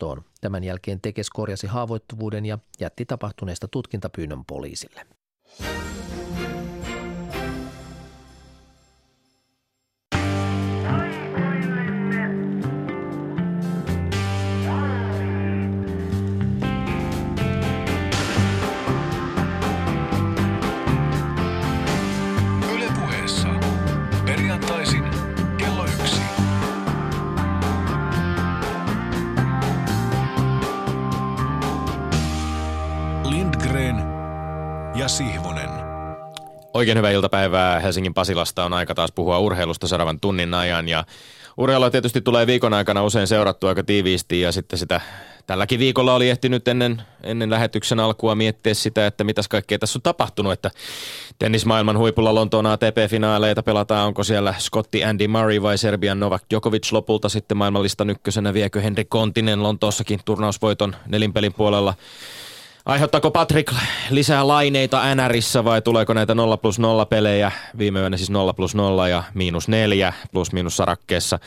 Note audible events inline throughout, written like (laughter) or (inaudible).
varastoon. Tämän jälkeen Tekes korjasi haavoittuvuuden ja jätti tapahtuneesta tutkintapyynnön poliisille. Oikein hyvää iltapäivää Helsingin Pasilasta. On aika taas puhua urheilusta seuraavan tunnin ajan. Ja urheilua tietysti tulee viikon aikana usein seurattua aika tiiviisti ja sitten sitä tälläkin viikolla oli ehtinyt ennen, ennen lähetyksen alkua miettiä sitä, että mitäs kaikkea tässä on tapahtunut, että tennismaailman huipulla Lontoon ATP-finaaleita pelataan, onko siellä Scotti Andy Murray vai Serbian Novak Djokovic lopulta sitten maailmanlista ykkösenä, viekö Henri Kontinen Lontoossakin turnausvoiton nelinpelin puolella Aiheuttaako Patrick lisää laineita NRissä vai tuleeko näitä 0 plus 0 pelejä? Viime yönä siis 0 plus 0 ja miinus 4 plus miinus sarakkeessa.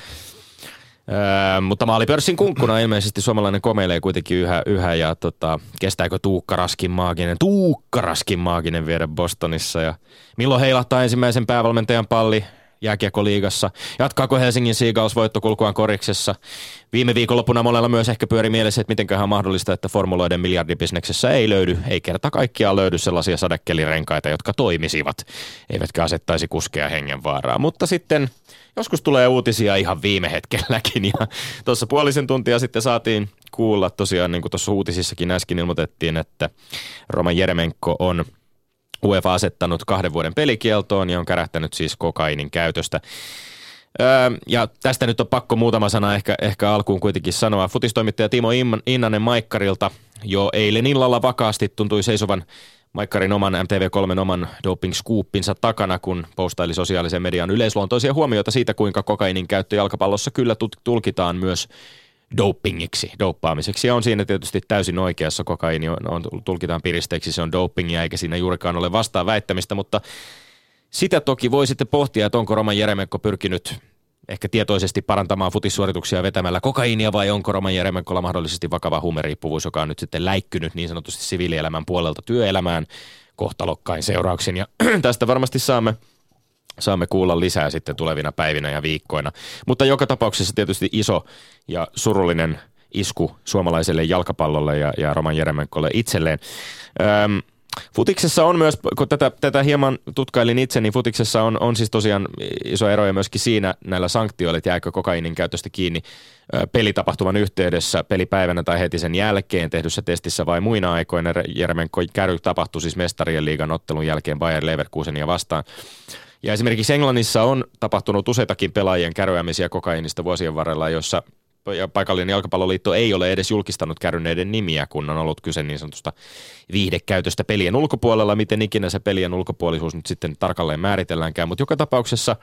Öö, mutta maalipörssin kunkkuna ilmeisesti suomalainen komeilee kuitenkin yhä, yhä ja tota, kestääkö Tuukka Raskin maaginen, Tuukka Raskin maaginen viedä Bostonissa ja milloin heilahtaa ensimmäisen päävalmentajan palli jääkiekko-liigassa. Jatkaako Helsingin Seagulls voittokulkuaan koriksessa? Viime viikonloppuna monella myös ehkä pyöri mielessä, että mitenköhän on mahdollista, että formuloiden miljardibisneksessä ei löydy, ei kerta kaikkiaan löydy sellaisia sadekelirenkaita, jotka toimisivat, eivätkä asettaisi kuskeja hengenvaaraa. Mutta sitten joskus tulee uutisia ihan viime hetkelläkin ja tuossa puolisen tuntia sitten saatiin kuulla tosiaan, niin kuin tuossa uutisissakin äsken ilmoitettiin, että Roman Jeremenko on – UEFA asettanut kahden vuoden pelikieltoon ja on kärähtänyt siis kokainin käytöstä. Öö, ja tästä nyt on pakko muutama sana ehkä, ehkä alkuun kuitenkin sanoa. Futistoimittaja Timo Innanen Maikkarilta jo eilen illalla vakaasti tuntui seisovan Maikkarin oman MTV3 oman doping scoopinsa takana, kun postaili sosiaalisen median yleisluontoisia huomioita siitä, kuinka kokainin käyttö jalkapallossa kyllä tulkitaan myös dopingiksi, doppaamiseksi. Ja on siinä tietysti täysin oikeassa. Kokaini on, on, tulkitaan piristeeksi, se on dopingia, eikä siinä juurikaan ole vastaan väittämistä, mutta sitä toki voi sitten pohtia, että onko Roman Jeremekko pyrkinyt ehkä tietoisesti parantamaan futissuorituksia vetämällä kokaiinia vai onko Roman Jeremenkolla mahdollisesti vakava huumeriippuvuus, joka on nyt sitten läikkynyt niin sanotusti siviilielämän puolelta työelämään kohtalokkain seurauksin. Ja (clears throat) tästä varmasti saamme saamme kuulla lisää sitten tulevina päivinä ja viikkoina. Mutta joka tapauksessa tietysti iso ja surullinen isku suomalaiselle jalkapallolle ja, ja Roman Jeremenkolle itselleen. Öm, Futiksessa on myös, kun tätä, tätä hieman tutkailin itse, niin futiksessa on, on siis tosiaan iso ero myöskin siinä näillä sanktioilla, että jääkö kokainin käytöstä kiinni pelitapahtuman yhteydessä, pelipäivänä tai heti sen jälkeen tehdyssä testissä vai muina aikoina. Jeremenko käry tapahtui siis mestarien liigan ottelun jälkeen Bayer Leverkusenia vastaan. Ja esimerkiksi Englannissa on tapahtunut useitakin pelaajien kärryämisiä kokainista vuosien varrella, jossa paikallinen jalkapalloliitto ei ole edes julkistanut kärryneiden nimiä, kun on ollut kyse niin sanotusta viihdekäytöstä pelien ulkopuolella, miten ikinä se pelien ulkopuolisuus nyt sitten tarkalleen määritelläänkään, mutta joka tapauksessa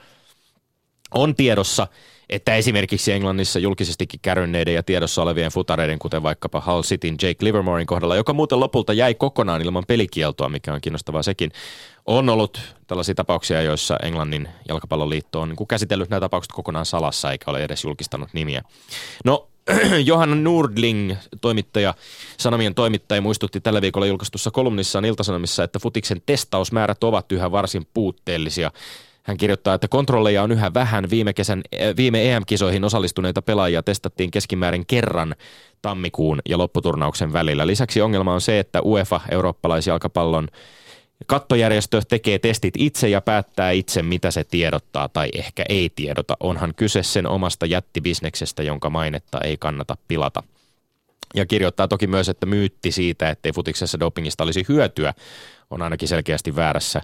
on tiedossa, että esimerkiksi Englannissa julkisestikin kärynneiden ja tiedossa olevien futareiden, kuten vaikkapa Hull Cityn Jake Livermorein kohdalla, joka muuten lopulta jäi kokonaan ilman pelikieltoa, mikä on kiinnostavaa sekin, on ollut tällaisia tapauksia, joissa Englannin jalkapalloliitto on niin käsitellyt nämä tapaukset kokonaan salassa eikä ole edes julkistanut nimiä. No (clears throat) Johanna Nordling, toimittaja, Sanomien toimittaja, muistutti tällä viikolla julkaistussa kolumnissaan Iltasanomissa, että futiksen testausmäärät ovat yhä varsin puutteellisia. Hän kirjoittaa, että kontrolleja on yhä vähän. Viime, kesän, eh, viime EM-kisoihin osallistuneita pelaajia testattiin keskimäärin kerran tammikuun ja lopputurnauksen välillä. Lisäksi ongelma on se, että UEFA, eurooppalaisjalkapallon Kattojärjestö tekee testit itse ja päättää itse, mitä se tiedottaa tai ehkä ei tiedota. Onhan kyse sen omasta jättibisneksestä, jonka mainetta ei kannata pilata. Ja kirjoittaa toki myös, että myytti siitä, ettei futiksessa dopingista olisi hyötyä, on ainakin selkeästi väärässä.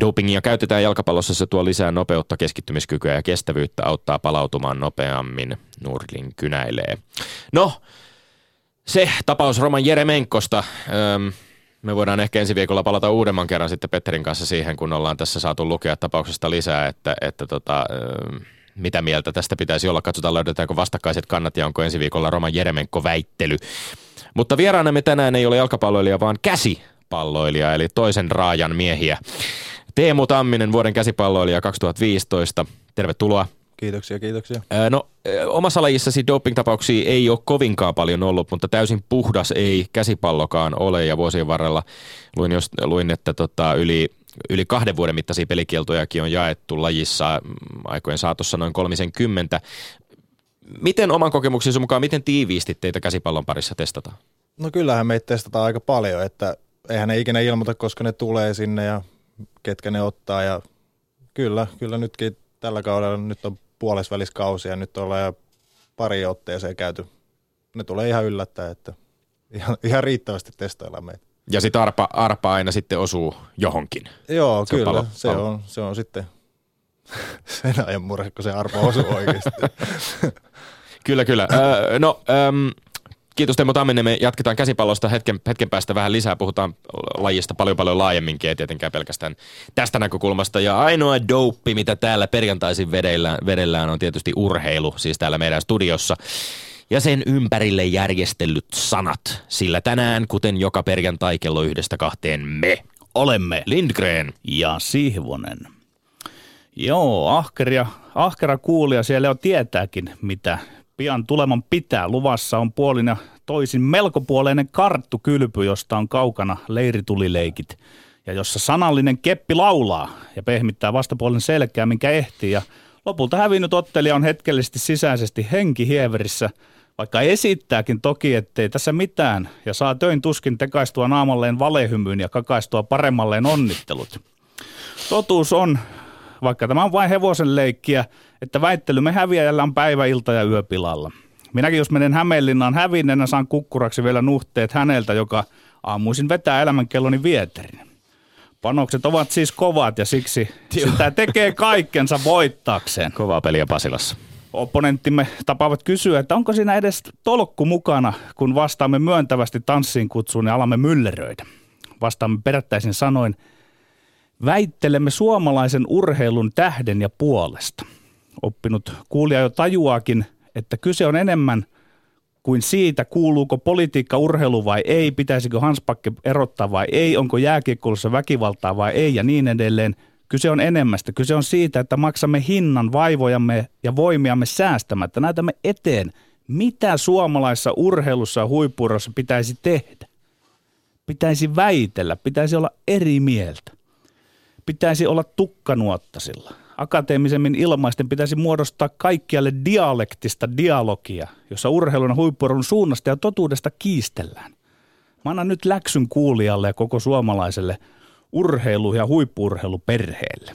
Dopingia käytetään jalkapallossa, se tuo lisää nopeutta, keskittymiskykyä ja kestävyyttä, auttaa palautumaan nopeammin, Nurlin kynäilee. No, se tapaus Roman Jeremenkosta. Öm, me voidaan ehkä ensi viikolla palata uudemman kerran sitten Petterin kanssa siihen, kun ollaan tässä saatu lukea tapauksesta lisää, että, että tota, mitä mieltä tästä pitäisi olla. Katsotaan löydetäänkö vastakkaiset kannat ja onko ensi viikolla Roman Jeremenko väittely. Mutta vieraanamme tänään ei ole jalkapalloilija, vaan käsipalloilija, eli toisen raajan miehiä. Teemu Tamminen, vuoden käsipalloilija 2015. Tervetuloa. Kiitoksia, kiitoksia. No omassa lajissasi doping-tapauksia ei ole kovinkaan paljon ollut, mutta täysin puhdas ei käsipallokaan ole ja vuosien varrella luin, jos, luin että tota, yli, yli kahden vuoden mittaisia pelikieltojakin on jaettu lajissa mm, aikojen saatossa noin 30. Miten oman kokemuksensa mukaan, miten tiiviisti teitä käsipallon parissa testataan? No kyllähän meitä testataan aika paljon, että eihän ne ikinä ilmoita, koska ne tulee sinne ja ketkä ne ottaa ja kyllä, kyllä nytkin tällä kaudella nyt on puolesväliskausi ja nyt ollaan jo pari otteeseen käyty. Ne tulee ihan yllättäen, että ihan, ihan riittävästi testaillaan meitä. Ja sitten arpa, arpa aina sitten osuu johonkin. Joo, se kyllä. On palo, se, palo. On, se on sitten (laughs) sen ajan murhe, kun se arpa osuu oikeasti. (laughs) kyllä, kyllä. Öö, no, öö, Kiitos Teemu Tamminen. Me jatketaan käsipallosta hetken, hetken päästä vähän lisää. Puhutaan lajista paljon paljon laajemminkin, ei tietenkään pelkästään tästä näkökulmasta. Ja ainoa douppi, mitä täällä perjantaisin vedellään, vedellään, on tietysti urheilu, siis täällä meidän studiossa. Ja sen ympärille järjestellyt sanat. Sillä tänään, kuten joka perjantai kello yhdestä kahteen, me olemme Lindgren ja Sihvonen. Joo, ahkeria, ahkera kuulija siellä jo tietääkin, mitä pian tuleman pitää. Luvassa on puolin ja toisin melkopuoleinen karttukylpy, josta on kaukana leiritulileikit ja jossa sanallinen keppi laulaa ja pehmittää vastapuolen selkää, minkä ehtii. Ja lopulta hävinnyt ottelija on hetkellisesti sisäisesti henkihieverissä, vaikka esittääkin toki, ettei tässä mitään ja saa töin tuskin tekaistua naamalleen valehymyyn ja kakaistua paremmalleen onnittelut. Totuus on, vaikka tämä on vain hevosen leikkiä, että väittelymme häviäjällä on päivä, ilta ja yöpilalla. Minäkin jos menen Hämeenlinnaan hävinneenä, saan kukkuraksi vielä nuhteet häneltä, joka aamuisin vetää elämänkelloni vieterin. Panokset ovat siis kovat ja siksi sitä tekee kaikkensa voittaakseen. Kovaa peliä Pasilassa. Opponenttimme tapaavat kysyä, että onko siinä edes tolkku mukana, kun vastaamme myöntävästi tanssiin kutsuun ja alamme mylleröidä. Vastaamme perättäisin sanoin, väittelemme suomalaisen urheilun tähden ja puolesta – oppinut kuulija jo tajuaakin, että kyse on enemmän kuin siitä, kuuluuko politiikka urheilu vai ei, pitäisikö Hanspakke erottaa vai ei, onko jääkiekkoilussa väkivaltaa vai ei ja niin edelleen. Kyse on enemmästä. Kyse on siitä, että maksamme hinnan vaivojamme ja voimiamme säästämättä. Näytämme eteen, mitä suomalaisessa urheilussa ja huippuurossa pitäisi tehdä. Pitäisi väitellä, pitäisi olla eri mieltä. Pitäisi olla tukkanuottasilla akateemisemmin ilmaisten pitäisi muodostaa kaikkialle dialektista dialogia, jossa urheilun ja huippuurheilun suunnasta ja totuudesta kiistellään. Mä annan nyt läksyn kuulijalle ja koko suomalaiselle urheilu- ja huippuurheiluperheelle.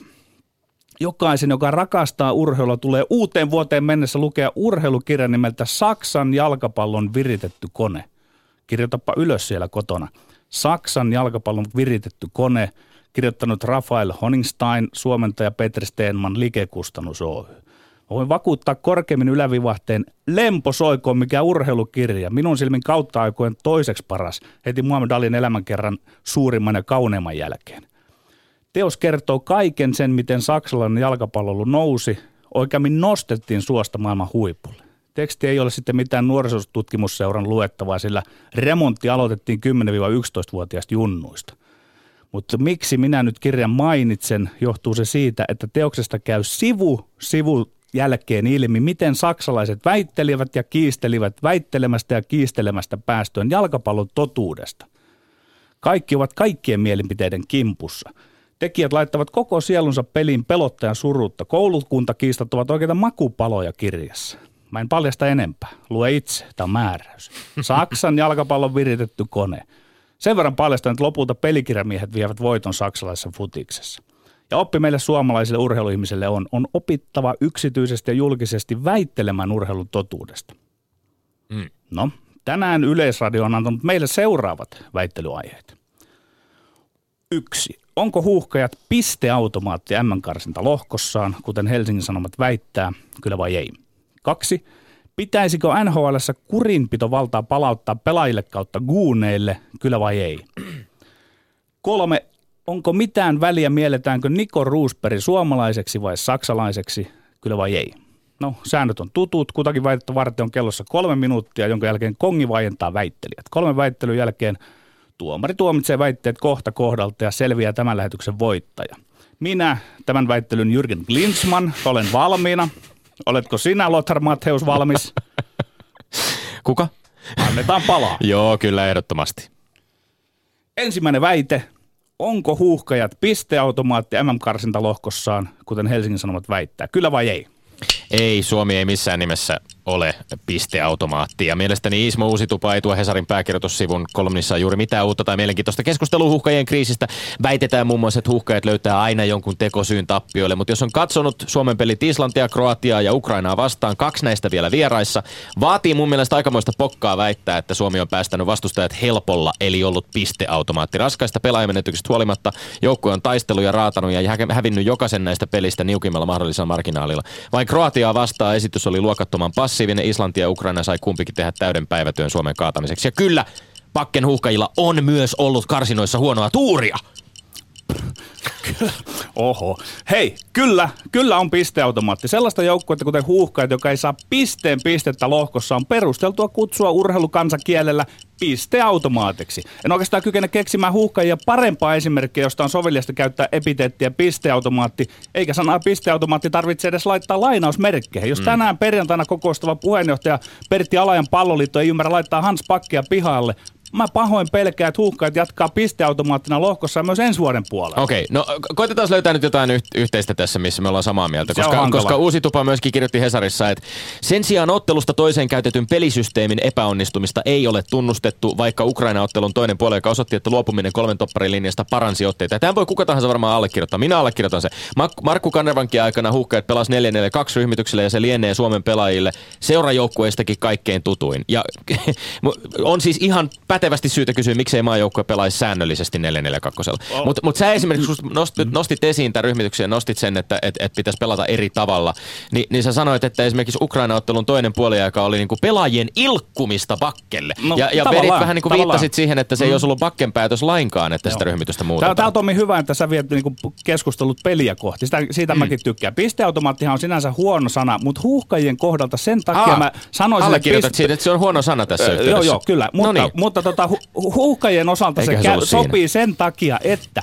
Jokaisen, joka rakastaa urheilua, tulee uuteen vuoteen mennessä lukea urheilukirja nimeltä Saksan jalkapallon viritetty kone. Kirjoitapa ylös siellä kotona. Saksan jalkapallon viritetty kone – kirjoittanut Rafael Honingstein, suomentaja Petri Steenman, Likekustannus Oy. Voin vakuuttaa korkeimmin ylävivahteen Lempo soikoon, mikä urheilukirja. Minun silmin kautta aikojen toiseksi paras, heti Muhammed Alin elämänkerran suurimman ja kauneimman jälkeen. Teos kertoo kaiken sen, miten saksalainen jalkapallo nousi, oikeammin nostettiin suosta maailman huipulle. Teksti ei ole sitten mitään nuorisotutkimusseuran luettavaa, sillä remontti aloitettiin 10-11-vuotiaista junnuista – mutta miksi minä nyt kirjan mainitsen, johtuu se siitä, että teoksesta käy sivu sivu jälkeen ilmi, miten saksalaiset väittelivät ja kiistelivät väittelemästä ja kiistelemästä päästöön jalkapallon totuudesta. Kaikki ovat kaikkien mielipiteiden kimpussa. Tekijät laittavat koko sielunsa peliin pelottajan surutta. Koulukuntakiistat ovat oikeita makupaloja kirjassa. Mä en paljasta enempää. Lue itse, tämä on määräys. Saksan jalkapallon viritetty kone – sen verran paljastan, että lopulta pelikirjamiehet vievät voiton saksalaisessa futiksessa. Ja oppi meille suomalaisille urheiluihmisille on, on opittava yksityisesti ja julkisesti väittelemään urheilun totuudesta. Mm. No, tänään Yleisradio on antanut meille seuraavat väittelyaiheet. Yksi. Onko huuhkajat pisteautomaatti M-karsinta lohkossaan, kuten Helsingin Sanomat väittää, kyllä vai ei? Kaksi. Pitäisikö NHLssä kurinpitovaltaa palauttaa pelaajille kautta guuneille, kyllä vai ei? Kolme, onko mitään väliä mielletäänkö Niko Roosberg suomalaiseksi vai saksalaiseksi, kyllä vai ei? No, säännöt on tutut. Kutakin väitettä varten on kellossa kolme minuuttia, jonka jälkeen kongi vaientaa väittelijät. Kolmen väittelyn jälkeen tuomari tuomitsee väitteet kohta kohdalta ja selviää tämän lähetyksen voittaja. Minä, tämän väittelyn Jürgen Glinsman, olen valmiina. Oletko sinä, Lothar Mattheus, valmis? (laughs) Kuka? Annetaan palaa. (laughs) Joo, kyllä ehdottomasti. Ensimmäinen väite. Onko huuhkajat pisteautomaatti MM-karsintalohkossaan, kuten Helsingin Sanomat väittää? Kyllä vai ei? Ei, Suomi ei missään nimessä ole pisteautomaatti. Ja mielestäni Ismo Uusitupa ei tuo Hesarin pääkirjoitussivun kolumnissa juuri mitään uutta tai mielenkiintoista keskustelua huhkajien kriisistä. Väitetään muun muassa, että huhkajat löytää aina jonkun tekosyyn tappioille, mutta jos on katsonut Suomen pelit Islantia, Kroatiaa ja Ukrainaa vastaan, kaksi näistä vielä vieraissa, vaatii mun mielestä aikamoista pokkaa väittää, että Suomi on päästänyt vastustajat helpolla, eli ollut pisteautomaatti. Raskaista pelaajamenetyksestä huolimatta joukkue on taistelu ja raatanut ja hävinnyt jokaisen näistä pelistä niukimmalla mahdollisella marginaalilla. Vain Kroatiaa vastaan esitys oli luokattoman passiivinen. Islanti ja Ukraina sai kumpikin tehdä täyden päivätyön Suomen kaatamiseksi. Ja kyllä, pakken huuhkajilla on myös ollut karsinoissa huonoa tuuria. Oho. Hei, kyllä, kyllä on pisteautomaatti. Sellaista joukkuetta kuten huuhkajat, joka ei saa pisteen pistettä lohkossa, on perusteltua kutsua urheilukansakielellä pisteautomaatiksi. En oikeastaan kykene keksimään huuhkajia parempaa esimerkkiä, josta on soveliasta käyttää epiteettiä pisteautomaatti, eikä sanaa pisteautomaatti tarvitse edes laittaa lainausmerkkeihin. Jos mm. tänään perjantaina kokoustava puheenjohtaja Pertti Alajan palloliitto ei ymmärrä laittaa Hans Pakkia pihalle, mä pahoin pelkään, että huuhkajat jatkaa pisteautomaattina lohkossa myös ensi vuoden puolella. Okei, okay, no koitetaan löytää nyt jotain yhteistä tässä, missä me ollaan samaa mieltä. koska, koska Uusi Tupa myöskin kirjoitti Hesarissa, että sen sijaan ottelusta toiseen käytetyn pelisysteemin epäonnistumista ei ole tunnustettu, vaikka Ukraina-ottelun toinen puoli, joka osoitti, että luopuminen kolmen topparin linjasta paransi otteita. Ja tämän voi kuka tahansa varmaan allekirjoittaa. Minä allekirjoitan se. Markku Kannervankin aikana huuhkajat pelasi 4-4-2 ryhmityksellä ja se lienee Suomen pelaajille seurajoukkueistakin kaikkein tutuin. Ja (laughs) on siis ihan pätevästi syytä kysyä, miksei maajoukkue pelaisi säännöllisesti 442. Oh. Mutta mut sä esimerkiksi, kun nostit, mm. nostit esiin tämän ryhmityksen ja nostit sen, että et, et pitäisi pelata eri tavalla, niin, niin sä sanoit, että esimerkiksi Ukraina-ottelun toinen puoliaika oli niinku pelaajien ilkkumista bakkelle. No, ja ja vedit vähän niin kuin viittasit siihen, että se mm. ei olisi ollut bakken päätös lainkaan, että Joo. sitä ryhmitystä muutetaan. Tämä on Tomi hyvä, että sä viet niinku keskustelut peliä kohti. Sitä, siitä mm. mäkin tykkään. Pisteautomaattihan on sinänsä huono sana, mutta huuhkajien kohdalta sen takia Aa, mä sanoisin... Allekirjoitat piste... siitä, että se on huono sana tässä yhteydessä. Joo, joo, kyllä. Mutta, no niin. mutta tota, hu- huuhkajien osalta se, käy, se sopii sen takia, että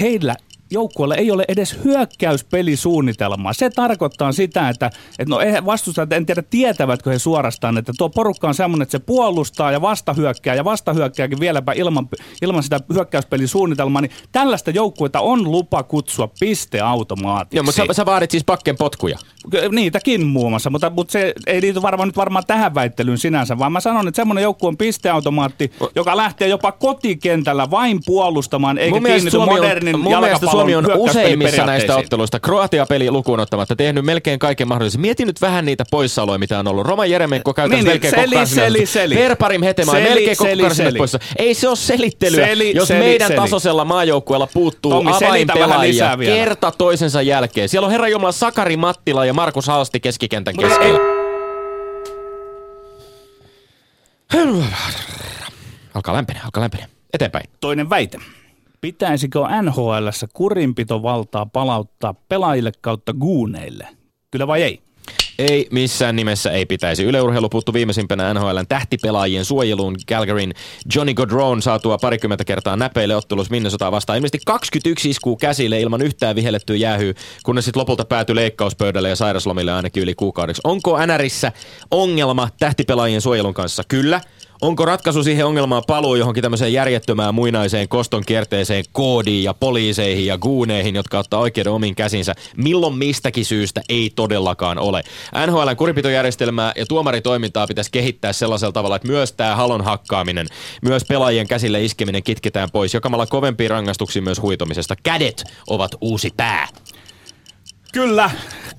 heillä joukkueella ei ole edes hyökkäyspelisuunnitelmaa. Se tarkoittaa sitä, että, että no vastustajat, en tiedä tietävätkö he suorastaan, että tuo porukka on semmoinen, että se puolustaa ja vastahyökkää ja vastahyökkääkin vieläpä ilman, ilman sitä hyökkäyspelisuunnitelmaa, niin tällaista joukkuetta on lupa kutsua pisteautomaatiksi. Joo, mutta sä, sä vaadit siis pakken potkuja. Niitäkin muun muassa, mutta, mutta se ei liity varmaan nyt varmaan tähän väittelyyn sinänsä, vaan mä sanon, että semmoinen joukkue on pisteautomaatti, joka lähtee jopa kotikentällä vain puolustamaan, eikä kiinnity modernin mun Suomi on useimmissa näistä otteluista Kroatia-peli lukuun ottamatta tehnyt melkein kaiken mahdollisen. Mieti nyt vähän niitä poissaoloja, mitä on ollut. Roma Jeremenko käytännössä niin, melkein seli, seli, seli. Verparim Hetema seli, melkein seli, seli. poissa. Ei se ole selittelyä, seli, jos seli, meidän seli. tasoisella maajoukkueella puuttuu Tommi, avainpelaajia kerta toisensa jälkeen. Siellä on herra Jumala Sakari Mattila ja Markus Halsti keskikentän keskellä. Alkaa lämpenee, alkaa lämpenee. Eteenpäin. Toinen väite. Pitäisikö NHLssä kurinpitovaltaa palauttaa pelaajille kautta guuneille? Kyllä vai ei? Ei missään nimessä ei pitäisi. Yleurheilu puuttu viimeisimpänä NHLn tähtipelaajien suojeluun Calgaryn Johnny Godrone saatua parikymmentä kertaa näpeille ottelussa Minnesota vastaan. Ilmeisesti 21 iskuu käsille ilman yhtään vihellettyä jäähyä, kunnes sitten lopulta päätyi leikkauspöydälle ja sairaslomille ainakin yli kuukaudeksi. Onko NRissä ongelma tähtipelaajien suojelun kanssa? Kyllä. Onko ratkaisu siihen ongelmaan paluu johonkin tämmöiseen järjettömään muinaiseen koston kierteeseen koodiin ja poliiseihin ja guuneihin, jotka ottaa oikeuden omiin käsinsä? Milloin mistäkin syystä ei todellakaan ole. NHLn kuripitojärjestelmää ja tuomaritoimintaa pitäisi kehittää sellaisella tavalla, että myös tämä halon hakkaaminen, myös pelaajien käsille iskeminen kitketään pois, jokamalla kovempia rangaistuksia myös huitomisesta. Kädet ovat uusi pää. Kyllä,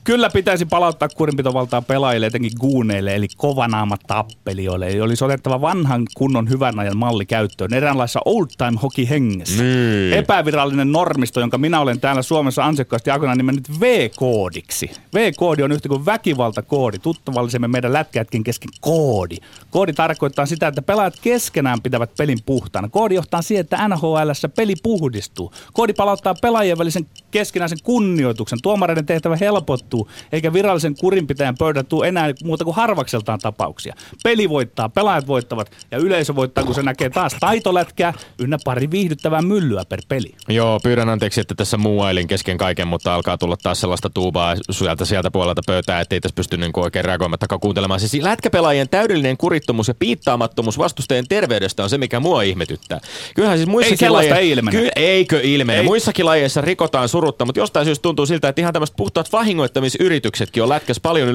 kyllä pitäisi palauttaa kurinpitovaltaa pelaajille, etenkin guuneille, eli kovanaamat tappelijoille. Eli olisi otettava vanhan kunnon hyvän ajan malli käyttöön, eräänlaisessa old time hockey hengessä. Mm. Epävirallinen normisto, jonka minä olen täällä Suomessa ansiokkaasti aikoinaan nimennyt V-koodiksi. V-koodi on yhtä kuin väkivaltakoodi, tuttavallisemme meidän lätkätkin kesken koodi. Koodi tarkoittaa sitä, että pelaajat keskenään pitävät pelin puhtaana. Koodi johtaa siihen, että NHLssä peli puhdistuu. Koodi palauttaa pelaajien välisen keskinäisen kunnioituksen. Tuomareiden tehtävä helpottuu eikä virallisen kurinpitäjän pöydät tuu enää muuta kuin harvakseltaan tapauksia. Peli voittaa, pelaajat voittavat ja yleisö voittaa, kun se näkee taas taitolätkää ynnä pari viihdyttävää myllyä per peli. Joo, pyydän anteeksi, että tässä muuailin kesken kaiken, mutta alkaa tulla taas sellaista tuubaa sieltä sieltä puolelta pöytää, ettei tässä pysty niin oikein reagoimaan takaa kuuntelemaan. Siis lätkäpelaajien täydellinen kurittomuus ja piittaamattomuus vastustajien terveydestä on se, mikä mua ihmetyttää. Kyllähän siis muissakin Ei sellaista lajeissa- ei ilmene. Ky- eikö ilmene? Ei. Muissakin lajeissa rikotaan surutta, mutta jostain syystä tuntuu siltä, että ihan tämmöiset puhtaat vahingoittamisyrityksetkin on lätkäs paljon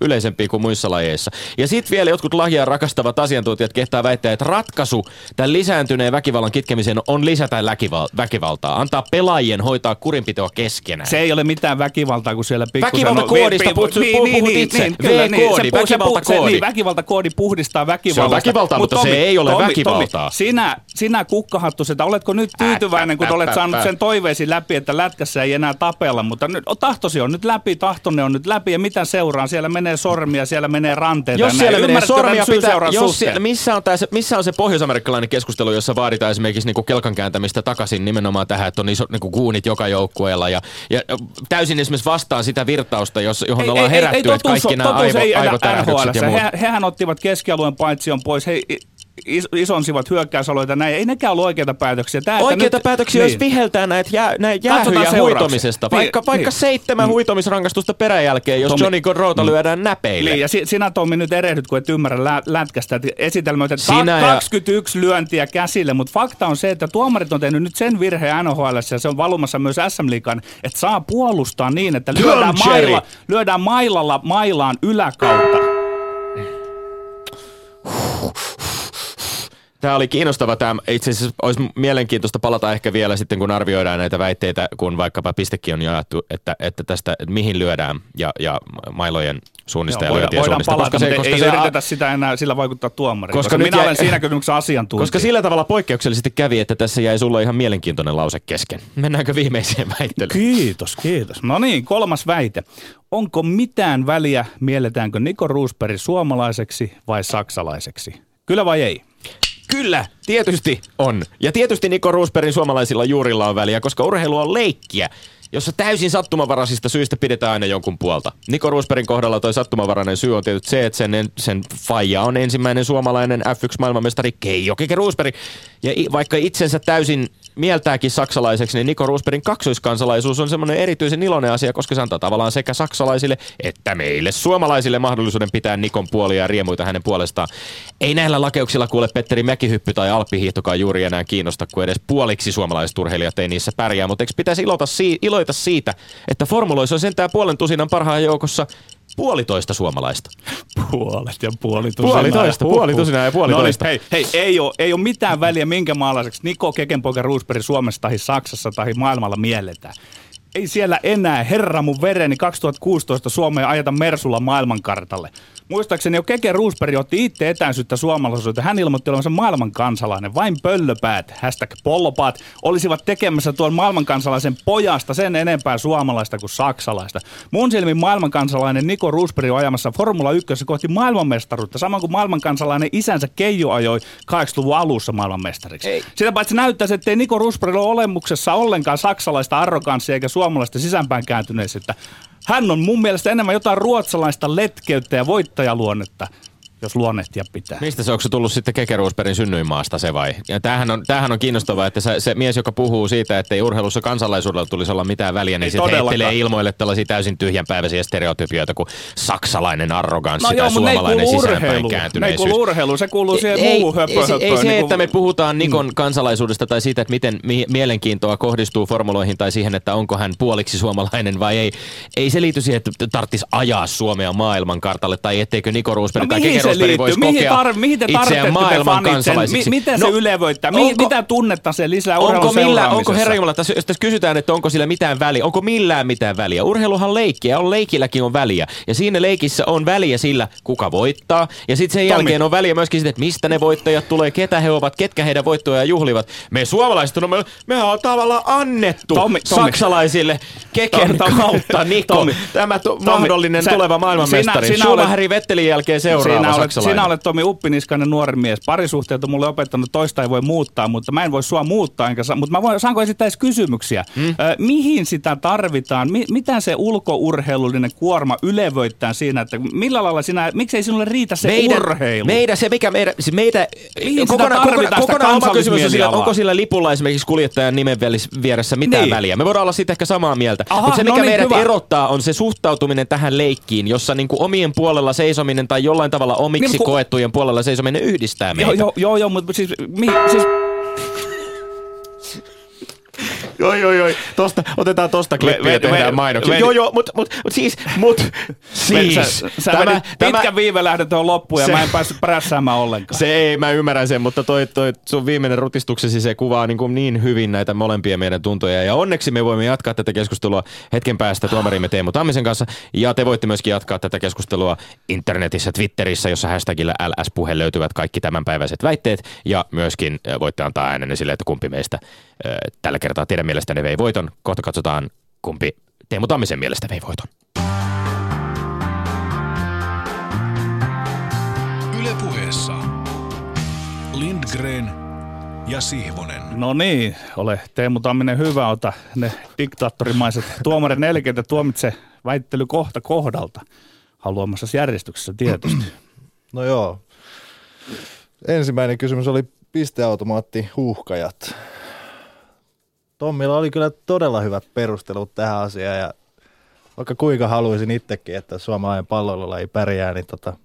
yleisempiä kuin muissa lajeissa. Ja sitten vielä jotkut lahjaa rakastavat asiantuntijat kehtaa väittää, että ratkaisu tämän lisääntyneen väkivallan kitkemiseen on lisätä läkival- väkivaltaa. Antaa pelaajien hoitaa kurinpitoa keskenään. Se ei ole mitään väkivaltaa, kun siellä pikkusen... Väkivaltakoodista puhut- puhut itse. kyllä, V-koodi, se puh- se väkivaltakoodi. se- Niin, väkivaltakoodi puhdistaa väkivaltaa, Mut mutta se ei ole väkivaltaa. Tommi, sinä, sinä kukkahattu sitä, oletko nyt tyytyväinen, kun olet saanut sen toiveesi läpi, että lätkässä ei enää tapella, mutta nyt, tahtosi on nyt läpi, tahtonne on nyt läpi ja mitä seuraa? Siellä menee sormia, siellä menee ranteita. Jos näin. siellä menee sormia pitää, jos siellä, missä, on tää, se- missä on se pohjoisamerikkalainen keskustelu, jossa vaaditaan esimerkiksi niinku kelkan kääntämistä takaisin nimenomaan tähän, että on iso niinku kuunit joka joukkueella ja, ja täysin esimerkiksi vastaan sitä virtausta, jos, johon ollaan herätty, että totuus kaikki on- nämä aivo, ei aivotärähdykset ja muut. He, hehän ottivat keskialueen paitsion pois. He is, isonsivat hyökkäysaloita ja näin. Ei nekään ollut oikeita päätöksiä. Tää, Oikeita nyt- päätöksiä, niin. jos niin. viheltää näitä, jää, näitä jäähyjä huitomisesta. Niin, Vaikka, vaikka niin. seitsemän huitomisrangaistusta peräjälkeen, jos Tommi- Johnny Godrota lyödään näpeille. Niin, ja si- sinä Tommi nyt erehdyt, kun et ymmärrä lä- lätkästä. että Esitelmöit, että Sinä ja- 21 lyöntiä käsille, mutta fakta on se, että tuomarit on tehnyt nyt sen virheen NHL, ja se on valumassa myös SM Liikan, että saa puolustaa niin, että lyödään, mailla, lyödään mailalla mailaan yläkautta. Tämä oli kiinnostava. Tämä itse asiassa olisi mielenkiintoista palata ehkä vielä sitten, kun arvioidaan näitä väitteitä, kun vaikkapa pistekin on jaettu, että, että tästä, että mihin lyödään ja, ja mailojen suunnista ja voidaan, voidaan palata, koska se, ei se- yritetä sitä enää sillä vaikuttaa tuomariin, Koska koska, minä jäi- olen siinä kysymyksessä asiantuntija. Koska sillä tavalla poikkeuksellisesti kävi, että tässä jäi sulla ihan mielenkiintoinen lause kesken. Mennäänkö viimeiseen väittelyyn? Kiitos, kiitos. No niin, kolmas väite. Onko mitään väliä, mielletäänkö Niko Roosberg suomalaiseksi vai saksalaiseksi? Kyllä vai ei? Kyllä, tietysti on. Ja tietysti Niko Roosbergin suomalaisilla juurilla on väliä, koska urheilu on leikkiä, jossa täysin sattumanvaraisista syistä pidetään aina jonkun puolta. Niko Roosbergin kohdalla toi sattumanvarainen syy on tietysti se, että sen, sen faija on ensimmäinen suomalainen F1-maailmanmestari Keijo Keke Roosberg. Ja vaikka itsensä täysin mieltääkin saksalaiseksi, niin Niko Roosbergin kaksoiskansalaisuus on semmoinen erityisen iloinen asia, koska se antaa tavallaan sekä saksalaisille että meille suomalaisille mahdollisuuden pitää Nikon puolia ja riemuita hänen puolestaan. Ei näillä lakeuksilla kuule Petteri Mäkihyppy tai alppihiihtokaan juuri enää kiinnosta, kun edes puoliksi suomalaiset urheilijat ei niissä pärjää. Mutta eikö pitäisi ilota si- iloita siitä, että formuloissa on sentään puolen tusinan parhaan joukossa puolitoista suomalaista. Puolet ja. Puolitoista, Huhhuh. puoli tusinaa ja puolitoista. No niin, hei, hei, ei ole, ei ole mitään väliä minkä maalaiseksi Niko Kekenpoika Roosberg Suomessa tai Saksassa tai maailmalla mielletään. Ei siellä enää, herra mun vereni, 2016 Suomeen ajeta Mersulla maailmankartalle. Muistaakseni jo Keke Roosberg otti itse etäisyyttä suomalaisuuteen. Hän ilmoitti olevansa maailman kansalainen. Vain pöllöpäät, hashtag pollopaat, olisivat tekemässä tuon maailmankansalaisen pojasta sen enempää suomalaista kuin saksalaista. Mun silmin maailmankansalainen Niko Roosberg on ajamassa Formula 1 kohti maailmanmestaruutta, saman kuin maailmankansalainen isänsä Keijo ajoi 80-luvun alussa maailmanmestariksi. Ei. Sitä paitsi näyttäisi, että ei Niko Roosberg ole olemuksessa ollenkaan saksalaista arroganssia eikä suomalaista sisäänpäin kääntyneisyyttä. Hän on mun mielestä enemmän jotain ruotsalaista letkeyttä ja voittajaluonnetta, jos luonnehtia pitää. Mistä se, onko se tullut sitten Keke Roosbergin synnyinmaasta se vai? Ja tämähän on, tämähän on kiinnostavaa, että se, se mies, joka puhuu siitä, että ei urheilussa kansalaisuudella tulisi olla mitään väliä, niin se todellakaan. heittelee ilmoille tällaisia täysin tyhjänpäiväisiä stereotypioita kuin saksalainen arroganssi No tai joo, suomalainen sisäänpäin urheiluun. Ne ei kääntyneisyys. kuulu urheiluun, se kuuluu siihen ei, muuhun ei, se, ei se, niin että kuin- me puhutaan Nikon kansalaisuudesta tai siitä, että miten mi- mielenkiintoa kohdistuu formuloihin tai siihen, että onko hän puoliksi suomalainen vai ei. Ei se liity siihen, että tarvitsisi ajaa Suomea maailmankartalle tai etteikö Niko Roosberg No tai Keke liittyy? voisi Mihin, kokea tar- mihin te itseään te maailman kansalaisiksi. Mi- miten No, se ylevöittää? Mi- onko- mitä tunnetta se lisää Onko, urheilun millä, onko herra Jumala, tässä, jos tässä kysytään, että onko sillä mitään väliä, onko millään mitään väliä? Urheiluhan leikkiä, on leikilläkin on väliä. Ja siinä leikissä on väliä sillä, kuka voittaa. Ja sitten sen Tommi. jälkeen on väliä myöskin sitä, että mistä ne voittajat tulee, ketä he ovat, ketkä heidän voittoja juhlivat. Me suomalaiset, no me, mehän on tavallaan annettu Tommi, saksalaisille keken Tommi. kautta, Nikko. Tommi. Tämä tu- Tommi, mahdollinen sä- tuleva maailmanmestari. sinä- sinä Schumacheri Vettelin jälkeen seuraava. Sinä olet, sinä olet Tomi Uppiniskainen nuori mies. Parisuhteet on mulle opettanut, toista ei voi muuttaa, mutta mä en voi sua muuttaa. Enkä saa, mutta mä voin, saanko esittää edes kysymyksiä? Hmm? Ö, mihin sitä tarvitaan? Mi, mitä se ulkourheilullinen kuorma ylevöittää siinä, että millä lailla sinä, miksei sinulle riitä se meidän, urheilu? Meidän, se mikä meidän, siis meitä, Mihin sitä kokonaan, kokonaan, sitä kokonaan oma kysymys on sillä, onko sillä lipulla esimerkiksi kuljettajan nimen vieressä mitään Niin. väliä. Me voidaan olla siitä ehkä samaa mieltä. Aha, Mutta se no mikä niin, meidät hyvä. erottaa on se suhtautuminen tähän leikkiin, jossa niinku omien puolella seisominen tai jollain tavalla omiksi Niin, kun- koettujen puolella seisominen yhdistää meitä. Joo, joo, joo, joo mutta siis, mi, siis Joo, joo, joo. Tosta, otetaan tosta klippiä ja tehdään mainoksia. Joo, joo, mutta mut, mut siis, mut, (laughs) siis, sä, sä tämä, pitkä viive lähdet on loppuun ja se- mä en päässyt prässäämään ollenkaan. Se ei, mä ymmärrän sen, mutta toi, toi sun viimeinen rutistuksesi, se kuvaa niin, kuin niin hyvin näitä molempia meidän tuntoja. Ja onneksi me voimme jatkaa tätä keskustelua hetken päästä tuomarimme Teemu Tammisen kanssa. Ja te voitte myöskin jatkaa tätä keskustelua internetissä, Twitterissä, jossa hashtagillä LS-puhe löytyvät kaikki tämänpäiväiset väitteet. Ja myöskin äh, voitte antaa äänenne sille, että kumpi meistä äh, tällä kertaa teidän mielestänne vei voiton. Kohta katsotaan, kumpi Teemu Tammisen mielestä vei voiton. Yle puheessa. Lindgren ja Sihvonen. No niin, ole Teemu Tamminen hyvä, ota ne diktaattorimaiset tuomarin nelkeitä tuomitse väittely kohta kohdalta. Haluamassa järjestyksessä tietysti. (clears throat) No joo. Ensimmäinen kysymys oli pisteautomaatti huuhkajat. Tommilla oli kyllä todella hyvät perustelut tähän asiaan ja vaikka kuinka haluaisin itsekin, että suomalainen palloilulla ei pärjää, niin tota,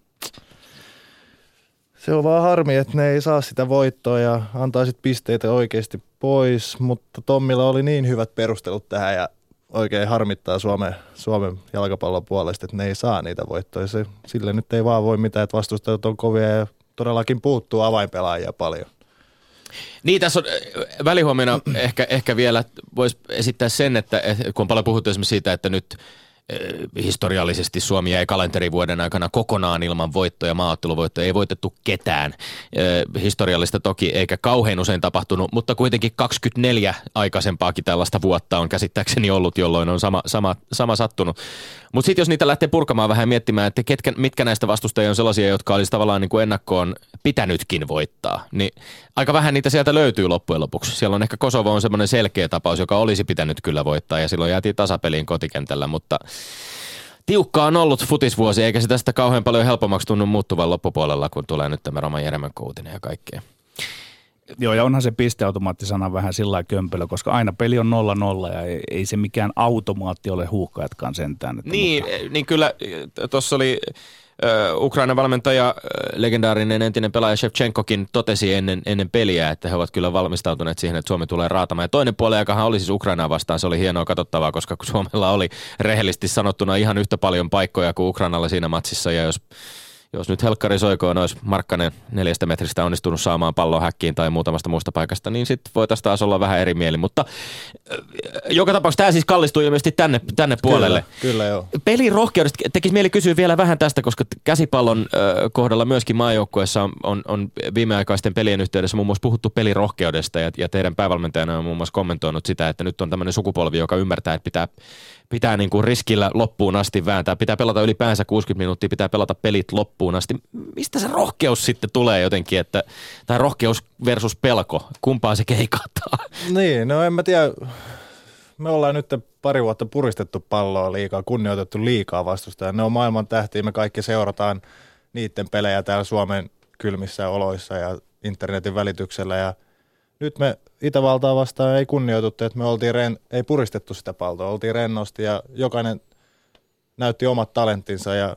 se on vaan harmi, että ne ei saa sitä voittoa ja antaisit pisteitä oikeasti pois, mutta Tommilla oli niin hyvät perustelut tähän ja oikein harmittaa Suomen, Suomen jalkapallon puolesta, että ne ei saa niitä voittoja. Se, sille nyt ei vaan voi mitään, että vastustajat on kovia ja todellakin puuttuu avainpelaajia paljon. Niin, tässä on äh, välihuomiona (clears throat) ehkä, ehkä vielä voisi esittää sen, että eh, kun on paljon puhuttu esimerkiksi siitä, että nyt eh, historiallisesti Suomi jäi kalenterivuoden aikana kokonaan ilman voittoja, maaotteluvoittoja, ei voitettu ketään. Eh, Historiallista toki eikä kauhean usein tapahtunut, mutta kuitenkin 24 aikaisempaakin tällaista vuotta on käsittääkseni ollut, jolloin on sama, sama, sama sattunut. Mutta sitten jos niitä lähtee purkamaan vähän miettimään, että ketkä, mitkä näistä vastustajia on sellaisia, jotka olisi tavallaan niin kuin ennakkoon pitänytkin voittaa, niin aika vähän niitä sieltä löytyy loppujen lopuksi. Siellä on ehkä Kosovo on semmoinen selkeä tapaus, joka olisi pitänyt kyllä voittaa ja silloin jäätiin tasapeliin kotikentällä, mutta tiukka on ollut futisvuosi, eikä se tästä kauhean paljon helpommaksi tunnu muuttuvan loppupuolella, kun tulee nyt tämä Roman Jeremen kuutinen ja kaikkea. Joo, ja onhan se pisteautomaattisana vähän sillä lailla kömpelö, koska aina peli on 0-0 ja ei, ei se mikään automaatti ole huuhkajatkaan sentään. Että Niin, mutta- niin kyllä tuossa oli Ukrainan valmentaja, legendaarinen entinen pelaaja Shevchenkokin totesi ennen, ennen peliä, että he ovat kyllä valmistautuneet siihen, että Suomi tulee raatamaan. Ja toinen puoli, joka oli siis Ukrainaa vastaan, se oli hienoa katsottavaa, koska Suomella oli rehellisesti sanottuna ihan yhtä paljon paikkoja kuin Ukrainalla siinä matsissa. Ja jos jos nyt Helkkari Soikoon olisi Markkanen neljästä metristä onnistunut saamaan pallon häkkiin tai muutamasta muusta paikasta, niin sitten voitaisiin taas olla vähän eri mieli. Mutta äh, joka tapauksessa tämä siis kallistuu ilmeisesti tänne, tänne puolelle. Kyllä, kyllä joo. Pelin rohkeudesta tekisi mieli kysyä vielä vähän tästä, koska käsipallon ö, kohdalla myöskin maajoukkueessa on, on, on viimeaikaisten pelien yhteydessä muun muassa puhuttu pelirohkeudesta ja, ja teidän päävalmentajana on muun muassa kommentoinut sitä, että nyt on tämmöinen sukupolvi, joka ymmärtää, että pitää, pitää niin kuin riskillä loppuun asti vääntää, pitää pelata ylipäänsä 60 minuuttia, pitää pelata pelit loppuun asti. Mistä se rohkeus sitten tulee jotenkin, että, tai rohkeus versus pelko, kumpaa se keikataan? (laughs) Niin, no en mä tiedä. Me ollaan nyt pari vuotta puristettu palloa liikaa, kunnioitettu liikaa vastustajaa. Ne on maailman tähtiä, me kaikki seurataan niiden pelejä täällä Suomen kylmissä oloissa ja internetin välityksellä. Ja nyt me Itävaltaa vastaan ei kunnioituttu, että me oltiin ren, ei puristettu sitä palloa, oltiin rennosti ja jokainen näytti omat talenttinsa ja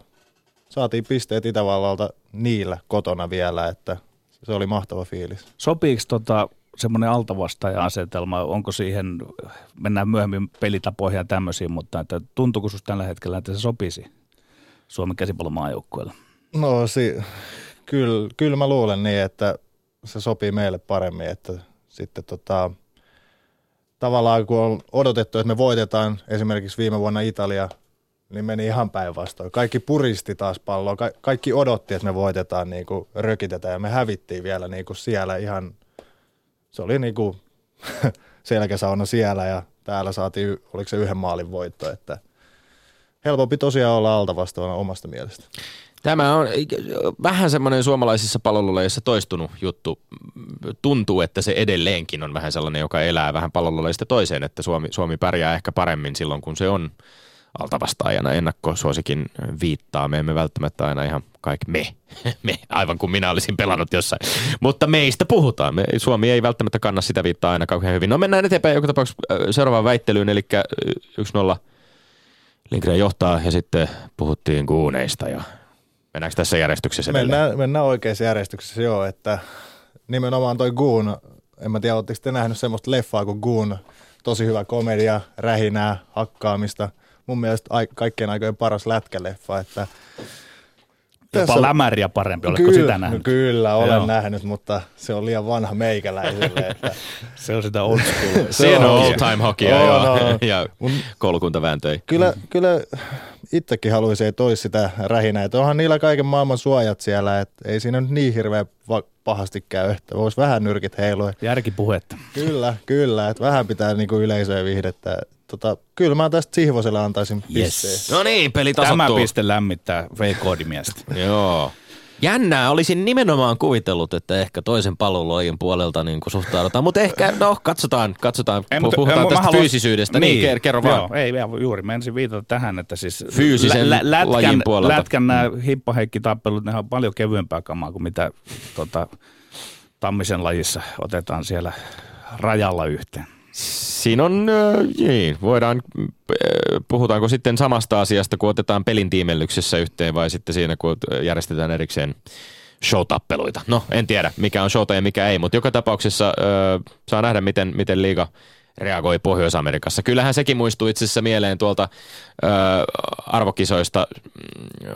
saatiin pisteet Itävallalta niillä kotona vielä, että se oli mahtava fiilis. Sopiiko tota semmoinen altavastaaja-asetelma, onko siihen, mennään myöhemmin pelitapoihin ja tämmöisiin, mutta että tuntuuko sinusta tällä hetkellä, että se sopisi Suomen käsipallomaajoukkueelle? No si- kyllä, kyllä mä luulen niin, että se sopii meille paremmin, että sitten tota, tavallaan kun on odotettu, että me voitetaan esimerkiksi viime vuonna Italia, niin meni ihan päinvastoin. Kaikki puristi taas palloa, Ka- kaikki odotti, että me voitetaan, niin kuin rökitetään ja me hävittiin vielä niin kuin siellä ihan, se oli niin kuin (laughs) selkäsauna siellä ja täällä saatiin, oliko se yhden maalin voitto, että helpompi tosiaan olla alta vastaavana omasta mielestä. Tämä on vähän semmoinen suomalaisissa palolulajissa toistunut juttu. Tuntuu, että se edelleenkin on vähän sellainen, joka elää vähän palolulajista toiseen, että Suomi, Suomi pärjää ehkä paremmin silloin, kun se on altavastaajana ennakkosuosikin viittaa. Me emme välttämättä aina ihan kaikki me, (laughs) me, aivan kuin minä olisin pelannut jossain. Mutta meistä puhutaan. Me, Suomi ei välttämättä kanna sitä viittaa aina kauhean hyvin. No mennään eteenpäin joka tapauksessa seuraavaan väittelyyn, eli 1-0 Lindgren johtaa ja sitten puhuttiin kuuneista ja mennäänkö tässä järjestyksessä Mennään, mennään oikeassa järjestyksessä joo, että nimenomaan toi Goon, en mä tiedä, oletteko te nähnyt semmoista leffaa kuin Goon, tosi hyvä komedia, rähinää, hakkaamista – mun mielestä kaikkien aikojen paras lätkäleffa, että Jopa tässä... lämäriä parempi, oletko kyllä, sitä nähnyt? Kyllä, olen Joo. nähnyt, mutta se on liian vanha meikäläiselle. (laughs) Että... se on sitä old school. (laughs) se on old time hockey oh, no. ja koulukuntavääntöjä. Kyllä, kyllä itsekin haluaisin, että olisi sitä rähinää. Että onhan niillä kaiken maailman suojat siellä, että ei siinä nyt niin hirveän pahasti käy, että voisi vähän nyrkit heilua. Järkipuhetta. Kyllä, kyllä, että vähän pitää niinku yleisöä vihdettä tota, kyllä mä tästä Sihvoselle antaisin pisteen. Yes. No niin, peli tasottuu. Tämä piste lämmittää V-koodimiestä. (laughs) Joo. Jännää, olisin nimenomaan kuvitellut, että ehkä toisen pallonlojin puolelta niin kuin suhtaudutaan, mutta ehkä, no katsotaan, katsotaan, ei, mutta, puhutaan tästä haluan, fyysisyydestä, niin, niin kerro vaan. Joo, ei juuri, mä ensin viitata tähän, että siis Fyysisen lä- lätkän, lajin puolelta. Lätkän nämä hippaheikki-tappelut, ne on paljon kevyempää kamaa kuin mitä tota, Tammisen lajissa otetaan siellä rajalla yhteen. Siinä on, niin, voidaan, puhutaanko sitten samasta asiasta, kun otetaan pelin tiimellyksessä yhteen vai sitten siinä, kun järjestetään erikseen showtappeluita. No, en tiedä, mikä on showta ja mikä ei, mutta joka tapauksessa äh, saa nähdä, miten, miten liiga reagoi Pohjois-Amerikassa. Kyllähän sekin muistuu itse asiassa mieleen tuolta äh, arvokisoista, mm,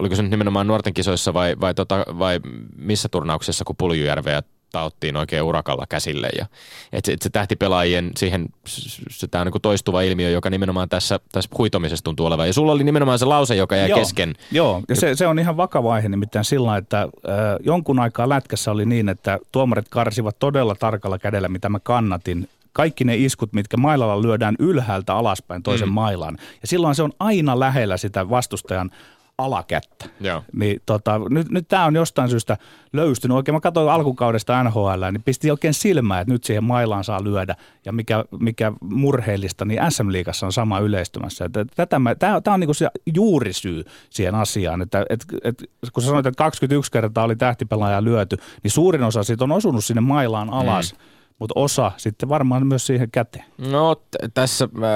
oliko se nyt nimenomaan nuorten kisoissa vai, vai, tota, vai missä turnauksessa, kun Puljujärveä taottiin oikein urakalla käsille. Ja, et se, et se tähtipelaajien siihen, se, tämä on niin toistuva ilmiö, joka nimenomaan tässä, tässä huitomisessa tuntuu olevan. Ja sulla oli nimenomaan se lause, joka jäi joo, kesken. Joo, ja se, se on ihan vakava aihe nimittäin sillä, että äh, jonkun aikaa lätkässä oli niin, että tuomarit karsivat todella tarkalla kädellä, mitä mä kannatin kaikki ne iskut, mitkä mailalla lyödään ylhäältä alaspäin toisen mm. mailaan. Ja silloin se on aina lähellä sitä vastustajan alakättä. Joo. Niin tota, nyt, nyt tämä on jostain syystä löystynyt. Oikein mä katsoin alkukaudesta NHL, niin pisti oikein silmää, että nyt siihen mailaan saa lyödä. Ja mikä, mikä murheellista, niin SM-liigassa on sama yleistymässä. Tämä on niinku se juurisyy siihen asiaan. Että, et, et, kun sä sanoit, että 21 kertaa oli tähtipelaaja lyöty, niin suurin osa siitä on osunut sinne mailaan alas. Mm mutta osa sitten varmaan myös siihen käteen. No t- tässä mä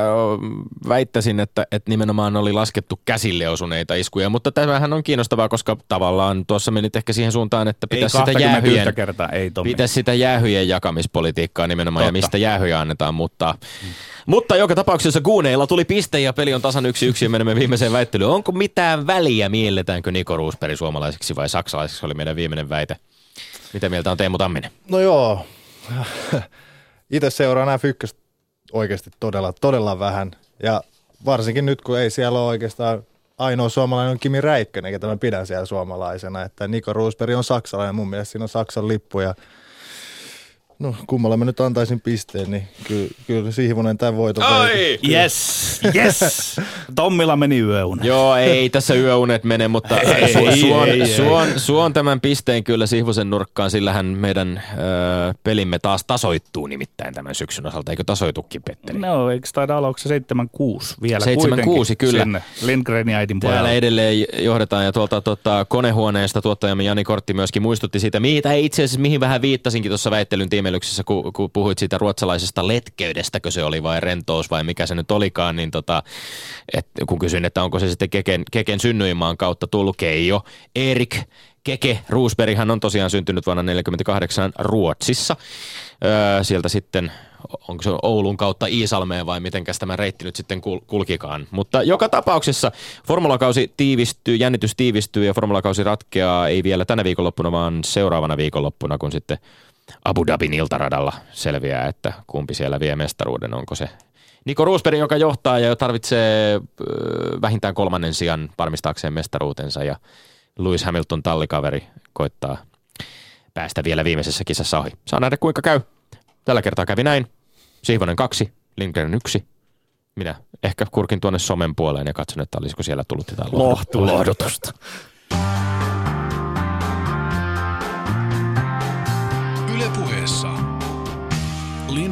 väittäisin, että, että nimenomaan oli laskettu käsille osuneita iskuja, mutta tämähän on kiinnostavaa, koska tavallaan tuossa menit ehkä siihen suuntaan, että pitäisi sitä jäähyjen, kertaa, ei pitäisi sitä jäähyjen jakamispolitiikkaa nimenomaan Totta. ja mistä jäähyjä annetaan, mutta, hmm. mutta joka tapauksessa Kuuneilla tuli piste ja peli on tasan yksi yksi ja menemme viimeiseen väittelyyn. Onko mitään väliä, mielletäänkö Niko Roosberg suomalaiseksi vai saksalaiseksi, oli meidän viimeinen väite. Mitä mieltä on Teemu Tamminen? No joo, (laughs) itse seuraan nämä fykköstä oikeasti todella, todella vähän. Ja varsinkin nyt, kun ei siellä ole oikeastaan ainoa suomalainen on Kimi Räikkönen, ketä mä pidän siellä suomalaisena. Että Niko Roosberg on saksalainen, mun mielestä siinä on Saksan lippu ja No kummalle mä nyt antaisin pisteen, niin kyllä, kyllä Sihvonen tämän voiton Ai! Yes, yes! (laughs) Tommilla meni yöunet. Joo, ei tässä yöunet mene, mutta ei, su- ei, suon, ei, suon, ei. suon tämän pisteen kyllä Sihvosen nurkkaan, sillähän meidän ö, pelimme taas tasoittuu nimittäin tämän syksyn osalta. Eikö tasoitukin, Petteri? No, eikö taida olla, onko se 7-6 vielä 7-6, kyllä. Sinne Lindgrenin äidin Täällä pojalla. edelleen johdetaan ja tuolta tuota, konehuoneesta tuottajamme Jani Kortti myöskin muistutti siitä, mitä itse asiassa mihin vähän viittasinkin tuossa väittelyn tiimeen kysymyksessä, kun, kun puhuit siitä ruotsalaisesta letkeydestäkö se oli vai rentous vai mikä se nyt olikaan, niin tota, et, kun kysyin, että onko se sitten Keken, Keken synnyinmaan kautta tullut Keijo, Erik Keke Roosberghan on tosiaan syntynyt vuonna 1948 Ruotsissa. Öö, sieltä sitten onko se Oulun kautta Iisalmeen vai mitenkäs tämä reitti nyt sitten kul- kulkikaan. Mutta joka tapauksessa formulakausi tiivistyy, jännitys tiivistyy ja formulakausi ratkeaa ei vielä tänä viikonloppuna, vaan seuraavana viikonloppuna, kun sitten Abu Dhabin iltaradalla selviää, että kumpi siellä vie mestaruuden. Onko se Niko Roosberg, joka johtaa ja tarvitsee vähintään kolmannen sijan varmistaakseen mestaruutensa ja Lewis Hamilton tallikaveri koittaa päästä vielä viimeisessä kisassa ohi. Saa nähdä kuinka käy. Tällä kertaa kävi näin. Siivonen kaksi, Lindgren yksi. Minä ehkä kurkin tuonne somen puoleen ja katson, että olisiko siellä tullut jotain Lohtu- lohdutusta.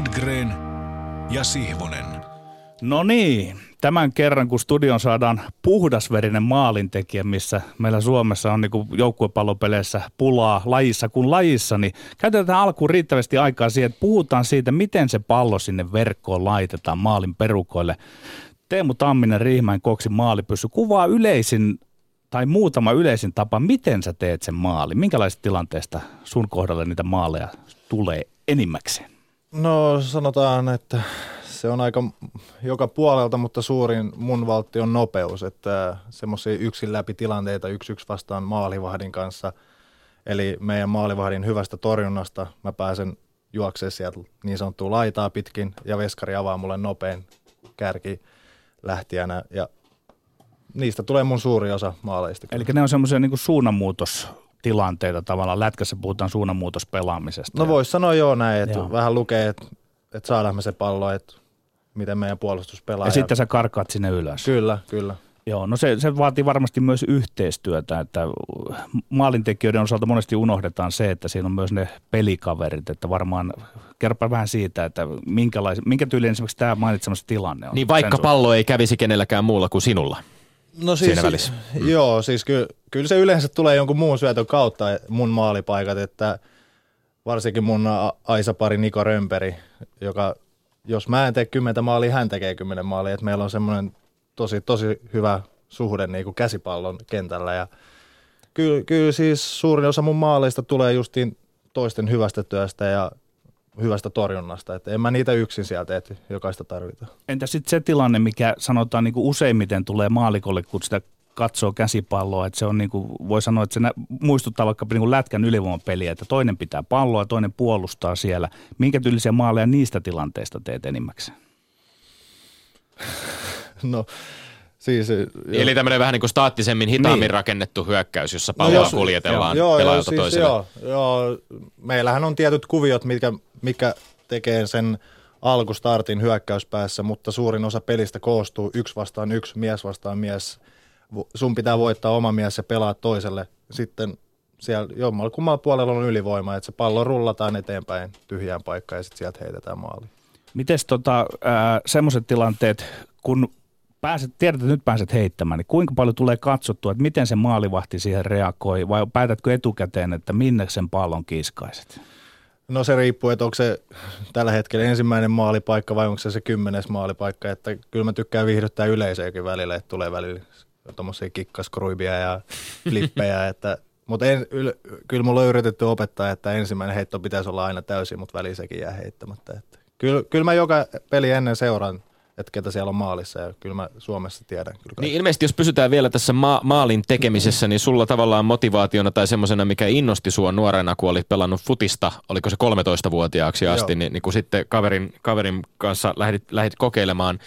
Lindgren ja Sihvonen. No niin, tämän kerran kun studion saadaan puhdasverinen maalintekijä, missä meillä Suomessa on niin joukkuepallopeleissä pulaa lajissa kuin lajissa, niin käytetään alkuun riittävästi aikaa siihen, että puhutaan siitä, miten se pallo sinne verkkoon laitetaan maalin perukoille. Teemu Tamminen, Riihimäen koksi maalipyssy, kuvaa yleisin tai muutama yleisin tapa, miten sä teet sen maali? Minkälaisista tilanteesta sun kohdalle niitä maaleja tulee enimmäkseen? No sanotaan, että se on aika joka puolelta, mutta suurin mun valtti on nopeus, että semmoisia yksin läpi tilanteita yksi yksi vastaan maalivahdin kanssa, eli meidän maalivahdin hyvästä torjunnasta mä pääsen juoksemaan sieltä niin sanottua laitaa pitkin ja veskari avaa mulle nopein kärki lähtijänä. Ja niistä tulee mun suuri osa maaleista. Eli ne on semmoisia niin suunnanmuutostilanteita tavallaan. Lätkässä puhutaan suunnanmuutospelaamisesta. No voisi sanoa joo näin, että Joo. vähän lukee, että, että saadaan me se pallo, että miten meidän puolustus pelaa. ja sitten sä karkaat sinne ylös. Kyllä, kyllä. Joo, no se, se vaatii varmasti myös yhteistyötä, että maalintekijöiden osalta monesti unohdetaan se, että siinä on myös ne pelikaverit, että varmaan kerropa vähän siitä, että minkälais, minkä tyylinen esimerkiksi tämä mainitsemassa tilanne on. Niin vaikka pallo ei kävisi kenelläkään muulla kuin sinulla. No siis, Siinä välissä. Mm. Joo, siis kyllä, kyllä se yleensä tulee jonkun muun syötön kautta mun maalipaikat, että varsinkin mun Aisa-pari Niko Römperi, joka jos mä en tee kymmentä maalia, hän tekee kymmenen maalia, että meillä on semmoinen tosi, tosi hyvä suhde niin kuin käsipallon kentällä ja kyllä, kyllä siis suurin osa mun maaleista tulee justiin toisten hyvästä työstä ja hyvästä torjunnasta, että en mä niitä yksin sieltä tee, jokaista tarvitaan. Entä sitten se tilanne, mikä sanotaan niin kuin useimmiten tulee maalikolle, kun sitä katsoo käsipalloa, että se on niin kuin, voi sanoa, että se nä- muistuttaa vaikka niin kuin lätkän ylivoimapeliä, että toinen pitää palloa ja toinen puolustaa siellä. Minkä tyylisiä maaleja niistä tilanteista teet enimmäkseen? (laughs) No siis... Eli tämmöinen vähän niin kuin staattisemmin, hitaammin Niin. rakennettu hyökkäys, jossa palloa jos- kuljetellaan joo, joo, pelaajalta siis toiselle. Joo, joo, meillähän on tietyt kuviot, mitkä, mikä tekee sen alkustartin hyökkäyspäässä, mutta suurin osa pelistä koostuu yksi vastaan yksi, mies vastaan mies. Sun pitää voittaa oma mies ja pelaa toiselle. Sitten siellä jommalla kummalla puolella on ylivoima, että se pallo rullataan eteenpäin tyhjään paikkaan ja sitten sieltä heitetään maaliin. Miten tota, semmoiset tilanteet, kun pääset, tiedät, että nyt pääset heittämään, niin kuinka paljon tulee katsottua, että miten se maalivahti siihen reagoi, vai päätätkö etukäteen, että minne sen pallon kiskaiset? No se riippuu, että onko se tällä hetkellä ensimmäinen maalipaikka vai onko se se kymmenes maalipaikka. Että kyllä mä tykkään viihdyttää yleisöäkin välillä, että tulee välillä tuommoisia kikkaskruibia ja flippejä. (laughs) että, mutta en, yl, kyllä mulla on yritetty opettaa, että ensimmäinen heitto pitäisi olla aina täysin, mutta väliin sekin jää heittämättä. Että, kyllä, kyllä mä joka peli ennen seuraan, että ketä siellä on maalissa ja kyllä mä Suomessa tiedän. Kyllä. Niin ilmeisesti jos pysytään vielä tässä ma- maalin tekemisessä, niin sulla tavallaan motivaationa tai semmoisena, mikä innosti sua nuorena, kun olit pelannut futista, oliko se 13-vuotiaaksi asti, Joo. niin, niin kun sitten kaverin, kaverin kanssa lähdit, lähdit kokeilemaan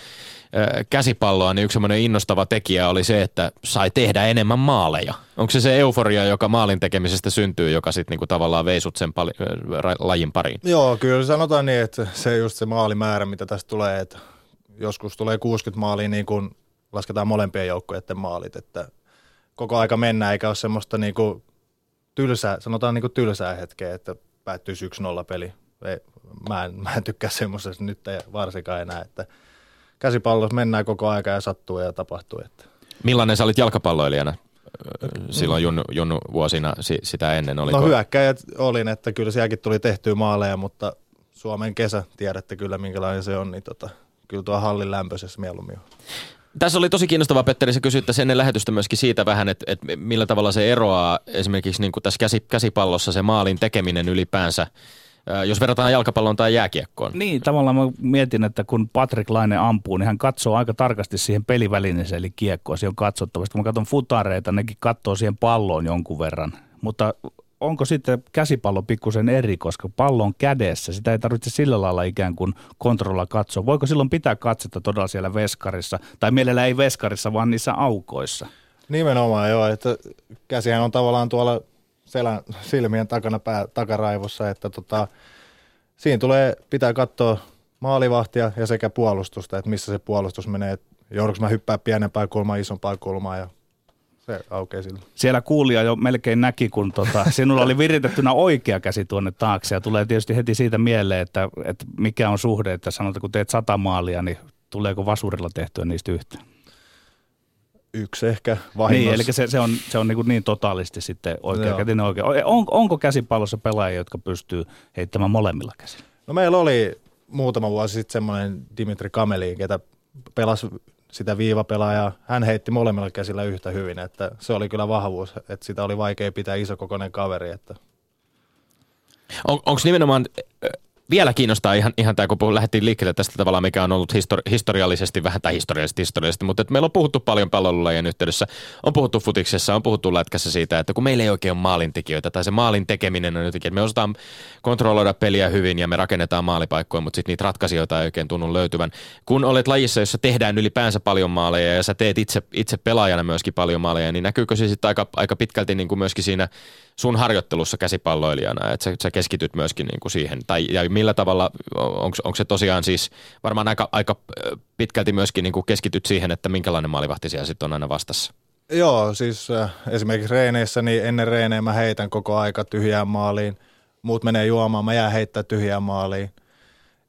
äh, käsipalloa, niin yksi semmoinen innostava tekijä oli se, että sai tehdä enemmän maaleja. Onko se se euforia, joka maalin tekemisestä syntyy, joka sitten niinku tavallaan veisut sen pali, äh, lajin pariin? Joo, kyllä sanotaan niin, että se just se maalimäärä, mitä tästä tulee, että joskus tulee 60 maalia niin kuin lasketaan molempien joukkojen maalit, että koko aika mennään eikä ole semmoista niin kuin tylsää, sanotaan niin kuin tylsää hetkeä, että päättyisi 1-0 peli. Ei, mä, en, mä en tykkää semmoisesta nyt ei varsinkaan enää, että käsipallossa mennään koko aika ja sattuu ja tapahtuu. Että. Millainen sä olit jalkapalloilijana silloin junnu, junnu vuosina si, sitä ennen? Oliko? No hyökkäjät olin, että kyllä sielläkin tuli tehtyä maaleja, mutta Suomen kesä, tiedätte kyllä minkälainen se on, niin tota, kyllä tuo hallin lämpöisessä mieluummin on. Tässä oli tosi kiinnostava, Petteri, sä kysyit tässä ennen lähetystä myöskin siitä vähän, että, että millä tavalla se eroaa esimerkiksi niin kuin tässä käsi, käsipallossa se maalin tekeminen ylipäänsä, ää, jos verrataan jalkapalloon tai jääkiekkoon. Niin, tavallaan mä mietin, että kun Patrick Laine ampuu, niin hän katsoo aika tarkasti siihen pelivälineeseen, eli kiekkoon. Se on katsottava. Sitten kun mä katson futareita, nekin katsoo siihen palloon jonkun verran. Mutta onko sitten käsipallo pikkusen eri, koska pallo on kädessä. Sitä ei tarvitse sillä lailla ikään kuin kontrolla katsoa. Voiko silloin pitää katsetta todella siellä veskarissa, tai mielellä ei veskarissa, vaan niissä aukoissa? Nimenomaan joo, että käsihän on tavallaan tuolla selän, silmien takana pää, takaraivossa, että tota, siinä tulee, pitää katsoa maalivahtia ja sekä puolustusta, että missä se puolustus menee. Et joudunko mä hyppää pienempään kulmaan, isompaan kulmaan ja se aukeaa sillä. Siellä kuulija jo melkein näki, kun tota, (laughs) sinulla oli viritettynä oikea käsi tuonne taakse ja tulee tietysti heti siitä mieleen, että, että mikä on suhde, että sanotaan kun teet sata maalia, niin tuleeko vasurilla tehtyä niistä yhtään? Yksi ehkä Niin, vahingossa. eli se, se on, se on niin, niin totaalisti sitten oikeakätinen oikea. On, onko käsipallossa pelaajia, jotka pystyy heittämään molemmilla käsillä? No meillä oli muutama vuosi sitten semmoinen Dimitri Kameliin, ketä pelasi sitä viivapelaajaa. Hän heitti molemmilla käsillä yhtä hyvin, että se oli kyllä vahvuus, että sitä oli vaikea pitää isokokoinen kaveri. Että On, Onko nimenomaan, vielä kiinnostaa ihan, ihan tämä, kun lähdettiin liikkeelle tästä tavalla, mikä on ollut histori- historiallisesti, vähän tai historiallisesti, historiallisesti, mutta meillä on puhuttu paljon pallolulajien yhteydessä, on puhuttu futiksessa, on puhuttu lätkässä siitä, että kun meillä ei oikein ole maalintekijöitä, tai se maalin tekeminen on jotenkin, että me osataan kontrolloida peliä hyvin ja me rakennetaan maalipaikkoja, mutta sitten niitä ratkaisijoita ei oikein tunnu löytyvän. Kun olet lajissa, jossa tehdään ylipäänsä paljon maaleja ja sä teet itse, itse pelaajana myöskin paljon maaleja, niin näkyykö se sitten aika, aika pitkälti niin kuin myöskin siinä sun harjoittelussa käsipalloilijana, että sä, sä keskityt myöskin niin kuin siihen, tai ja millä tavalla, onko se tosiaan siis varmaan aika, aika pitkälti myöskin niin kuin keskityt siihen, että minkälainen maalivahti siellä sitten on aina vastassa? joo, siis esimerkiksi reeneissä, niin ennen reenejä mä heitän koko aika tyhjään maaliin. Muut menee juomaan, mä jään heittää tyhjään maaliin.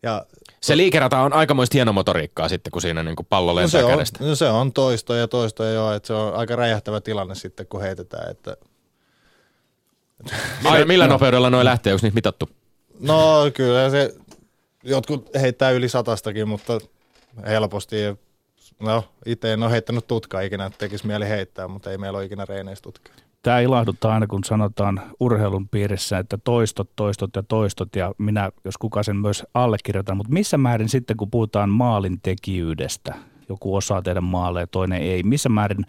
Ja Se liikerata on aikamoista hienomotoriikkaa sitten, kun siinä niin kuin pallo no lentää se, on, kädestä. no se on toistoja ja toistoja joo, että se on aika räjähtävä tilanne sitten, kun heitetään. Että Millä, millä nopeudella noin lähtee, onko niitä mitattu? No kyllä se, jotkut heittää yli satastakin, mutta helposti. No itse en ole heittänyt tutkaa ikinä, että tekisi mieli heittää, mutta ei meillä ole ikinä reeneissä tutkaa. Tämä ilahduttaa aina, kun sanotaan urheilun piirissä, että toistot, toistot ja toistot, ja minä, jos kuka sen myös allekirjoitan, mutta missä määrin sitten, kun puhutaan maalintekijyydestä, joku osaa tehdä maaleja, toinen ei, missä määrin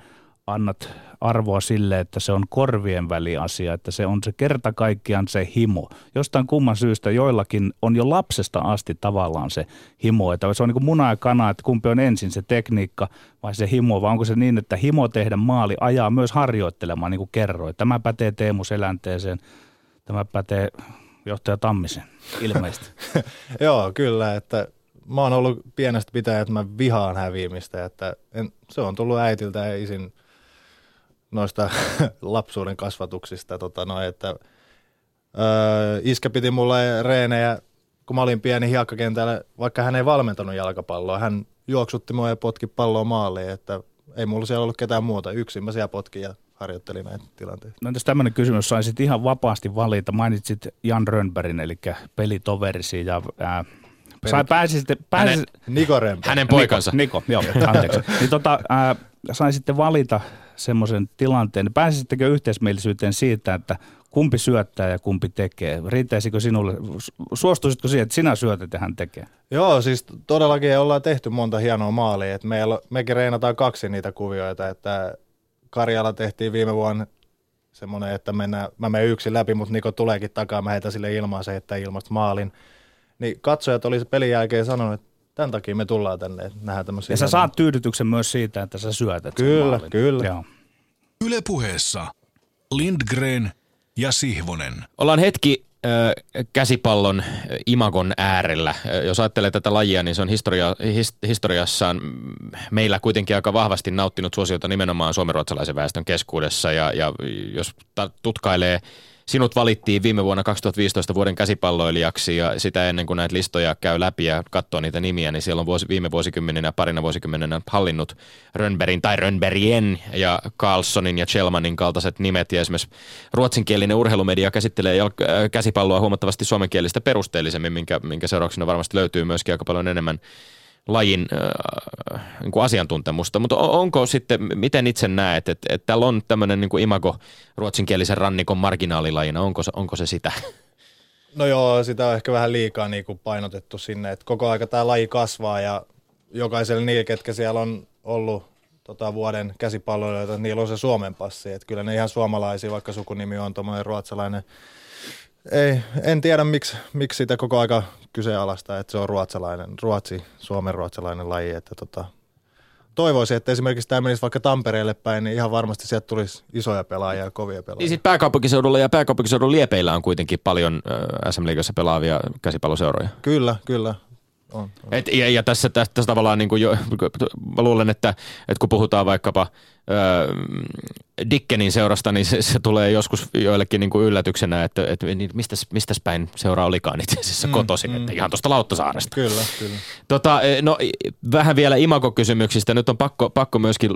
annat arvoa sille, että se on korvien väliasia, että se on se kerta kaikkiaan se himo. Jostain kumman syystä joillakin on jo lapsesta asti tavallaan se himo, että se on niin kuin muna ja kana, että kumpi on ensin se tekniikka vai se himo, vai onko se niin, että himo tehdä maali ajaa myös harjoittelemaan, niin kuin kerroin. Tämä pätee Teemu Selänteeseen, tämä pätee johtaja Tammisen ilmeisesti. (laughs) Joo, kyllä, että mä oon ollut pienestä pitäen, että mä vihaan häviämistä, että en, se on tullut äitiltä ja isin noista (laughs) lapsuuden kasvatuksista, tota noin, että öö, iskä piti mulle reenejä, kun mä olin pieni hiekkakentällä, vaikka hän ei valmentanut jalkapalloa, hän juoksutti mua ja potki palloa maaliin, että ei mulla siellä ollut ketään muuta, yksin mä siellä potkin ja harjoittelin näitä tilanteita. No entäs tämmöinen kysymys, saisit ihan vapaasti valita, mainitsit Jan Rönnbergin, eli pelitoverisi ja ää, sai, pääsisit, pääsisit, Niko Rempe. Hänen poikansa. Niko, Niko joo, anteeksi. (laughs) niin tota, ää, saisitte valita semmoisen tilanteen, pääsisittekö yhteismielisyyteen siitä, että kumpi syöttää ja kumpi tekee? Riittäisikö sinulle, su- suostuisitko siihen, että sinä syötät ja hän tekee? Joo, siis todellakin ollaan tehty monta hienoa maalia. Et meillä, mekin reenataan kaksi niitä kuvioita, että Karjala tehtiin viime vuonna semmoinen, että mennään, mä menen yksin läpi, mutta Niko tuleekin takaa, mä heitän sille ilmaa, se heittää ilmasta maalin. Niin katsojat oli pelin jälkeen sanonut, että tämän takia me tullaan tänne, että nähdään tämmöisiä. Ja sä saat tyydytyksen myös siitä, että sä syötät sen Kyllä, maalin. kyllä. Joo. Yle puheessa Lindgren ja Sihvonen. Ollaan hetki äh, käsipallon imagon äärellä. Jos ajattelee tätä lajia, niin se on historia, his, historiassaan meillä kuitenkin aika vahvasti nauttinut suosiota nimenomaan suomenruotsalaisen väestön keskuudessa. Ja, ja jos ta- tutkailee, sinut valittiin viime vuonna 2015 vuoden käsipalloilijaksi ja sitä ennen kuin näitä listoja käy läpi ja katsoo niitä nimiä, niin siellä on vuosi, viime vuosikymmeninä, parina vuosikymmenenä hallinnut Rönnbergin tai Rönnbergien ja Carlsonin ja Chelmanin kaltaiset nimet. Ja esimerkiksi ruotsinkielinen urheilumedia käsittelee jalk- äh, käsipalloa huomattavasti suomenkielistä perusteellisemmin, minkä, minkä seurauksena varmasti löytyy myöskin aika paljon enemmän lajin äh, niin kuin asiantuntemusta, mutta on- onko sitten, miten itse näet, että, että täällä on tämmöinen niin imago ruotsinkielisen rannikon marginaalilajina, onko se, onko se sitä? (laughs) No joo, sitä on ehkä vähän liikaa niin kuin painotettu sinne, että koko aika tämä laji kasvaa ja jokaiselle niillä, ketkä siellä on ollut tota, vuoden käsipalloilijoita, niillä on se Suomen passi, että kyllä ne ihan suomalaisia, vaikka sukunimi on tuommoinen ruotsalainen. Ei, en tiedä miksi, miksi sitä koko aika kyseenalaista, että se on ruotsalainen, ruotsi, suomen ruotsalainen laji, että tota, toivoisin, että esimerkiksi tämä menisi vaikka Tampereelle päin, niin ihan varmasti sieltä tulisi isoja pelaajia ja kovia pelaajia. Niin sitten pääkaupunkiseudulla ja pääkaupunkiseudun liepeillä on kuitenkin paljon äh, SM Liigassa pelaavia käsipalloseuroja. Kyllä, kyllä. on, on. Et, ja, ja tässä, tässä, tässä tavallaan niin kuin jo, mä luulen, että, että kun puhutaan vaikkapa öö, Dickenin seurasta, niin se, se tulee joskus joillekin niin kuin yllätyksenä, että, että niin mistäs, mistäs päin seura olikaan itse asiassa mm, kotoisin, mm. että ihan tuosta Lauttasaaresta. Kyllä, kyllä. Tota, no, vähän vielä imagokysymyksistä. Nyt on pakko, pakko myöskin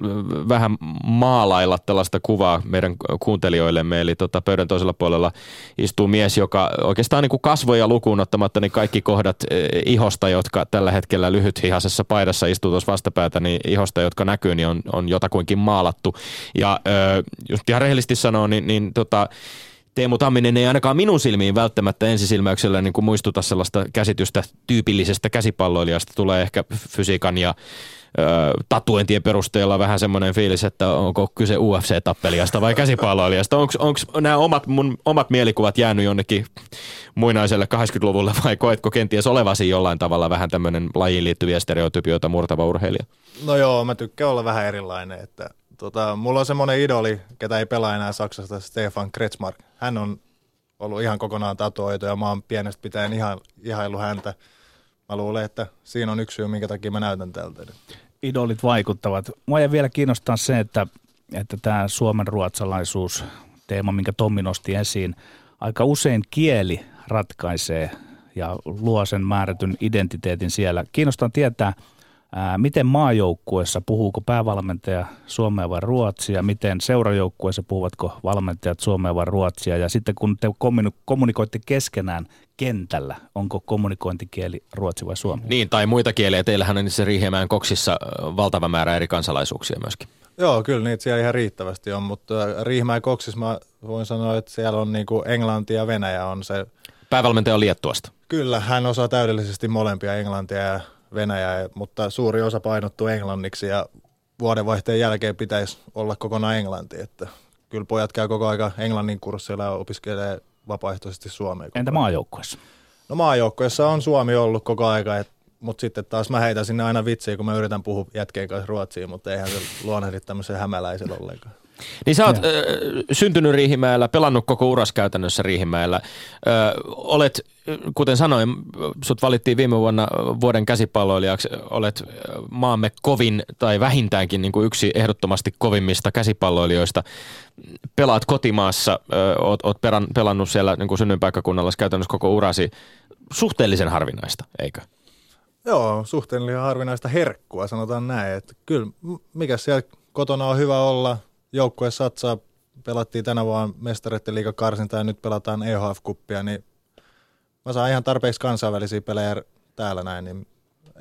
vähän maalailla tällaista kuvaa meidän kuuntelijoillemme. Eli tota, pöydän toisella puolella istuu mies, joka oikeastaan niin kuin kasvoja lukuun ottamatta, niin kaikki kohdat eh, ihosta, jotka tällä hetkellä lyhythihasessa paidassa istuu tuossa vastapäätä, niin ihosta, jotka näkyy, niin on, on jotakuinkin maalattu. Ja just ihan rehellisesti sanoo, niin, niin tota, Teemu Tamminen ei ainakaan minun silmiin välttämättä ensisilmäyksellä niin kuin muistuta sellaista käsitystä tyypillisestä käsipalloilijasta. Tulee ehkä fysiikan ja tatuentien perusteella vähän semmoinen fiilis, että onko kyse UFC-tappelijasta vai käsipalloilijasta. Onko nämä omat, mun omat mielikuvat jäänyt jonnekin muinaiselle 80-luvulle vai koetko kenties olevasi jollain tavalla vähän tämmöinen lajiin liittyviä stereotypioita murtava urheilija? No joo, mä tykkään olla vähän erilainen, että Tota, mulla on semmoinen idoli, ketä ei pelaa enää Saksasta, Stefan Kretschmark. Hän on ollut ihan kokonaan tatuoitu ja mä oon pienestä pitäen ihan ihailu häntä. Mä luulen, että siinä on yksi syy, minkä takia mä näytän tältä. Idolit vaikuttavat. Mua ei vielä kiinnostaa se, että, että tämä suomen ruotsalaisuus teema, minkä Tommi nosti esiin, aika usein kieli ratkaisee ja luo sen määrätyn identiteetin siellä. Kiinnostaa tietää – Ää, miten maajoukkueessa, puhuuko päävalmentaja suomea vai ruotsia, miten seurajoukkueessa puhuvatko valmentajat suomea vai ruotsia, ja sitten kun te kommunikoitte keskenään kentällä, onko kommunikointikieli ruotsi vai suomi? Niin, tai muita kieliä. Teillähän on niissä Riihemään koksissa valtava määrä eri kansalaisuuksia myöskin. Joo, kyllä niitä siellä ihan riittävästi on, mutta Riihimäen koksissa mä voin sanoa, että siellä on niinku Englanti ja Venäjä on se. Päävalmentaja on Liettuasta. Kyllä, hän osaa täydellisesti molempia englantia ja Venäjää, mutta suuri osa painottuu englanniksi ja vuodenvaihteen jälkeen pitäisi olla kokonaan englanti, että kyllä pojat käy koko aika englannin kurssilla ja opiskelee vapaaehtoisesti suomea. Entä maajoukkueessa? No maajoukkueessa on Suomi ollut koko aika, mutta sitten taas mä heitän sinne aina vitsiä, kun mä yritän puhua jätkeen kanssa ruotsia, mutta eihän se luonnehdi tämmöisen hämäläisen ollenkaan. Niin sä oot ö, syntynyt Riihimäellä, pelannut koko uras käytännössä Riihimäellä. Ö, olet, kuten sanoin, sut valittiin viime vuonna vuoden käsipalloilijaksi. Olet maamme kovin tai vähintäänkin niin kuin yksi ehdottomasti kovimmista käsipalloilijoista. Pelaat kotimaassa, ö, oot, oot peran, pelannut siellä niin kuin synnyinpaikkakunnalla käytännössä koko urasi. Suhteellisen harvinaista, eikö? Joo, suhteellisen harvinaista herkkua, sanotaan näin. Että kyllä, mikä siellä kotona on hyvä olla – joukkue satsaa, pelattiin tänä vuonna mestareiden liikakarsinta ja nyt pelataan EHF-kuppia, niin mä saan ihan tarpeeksi kansainvälisiä pelejä täällä näin, niin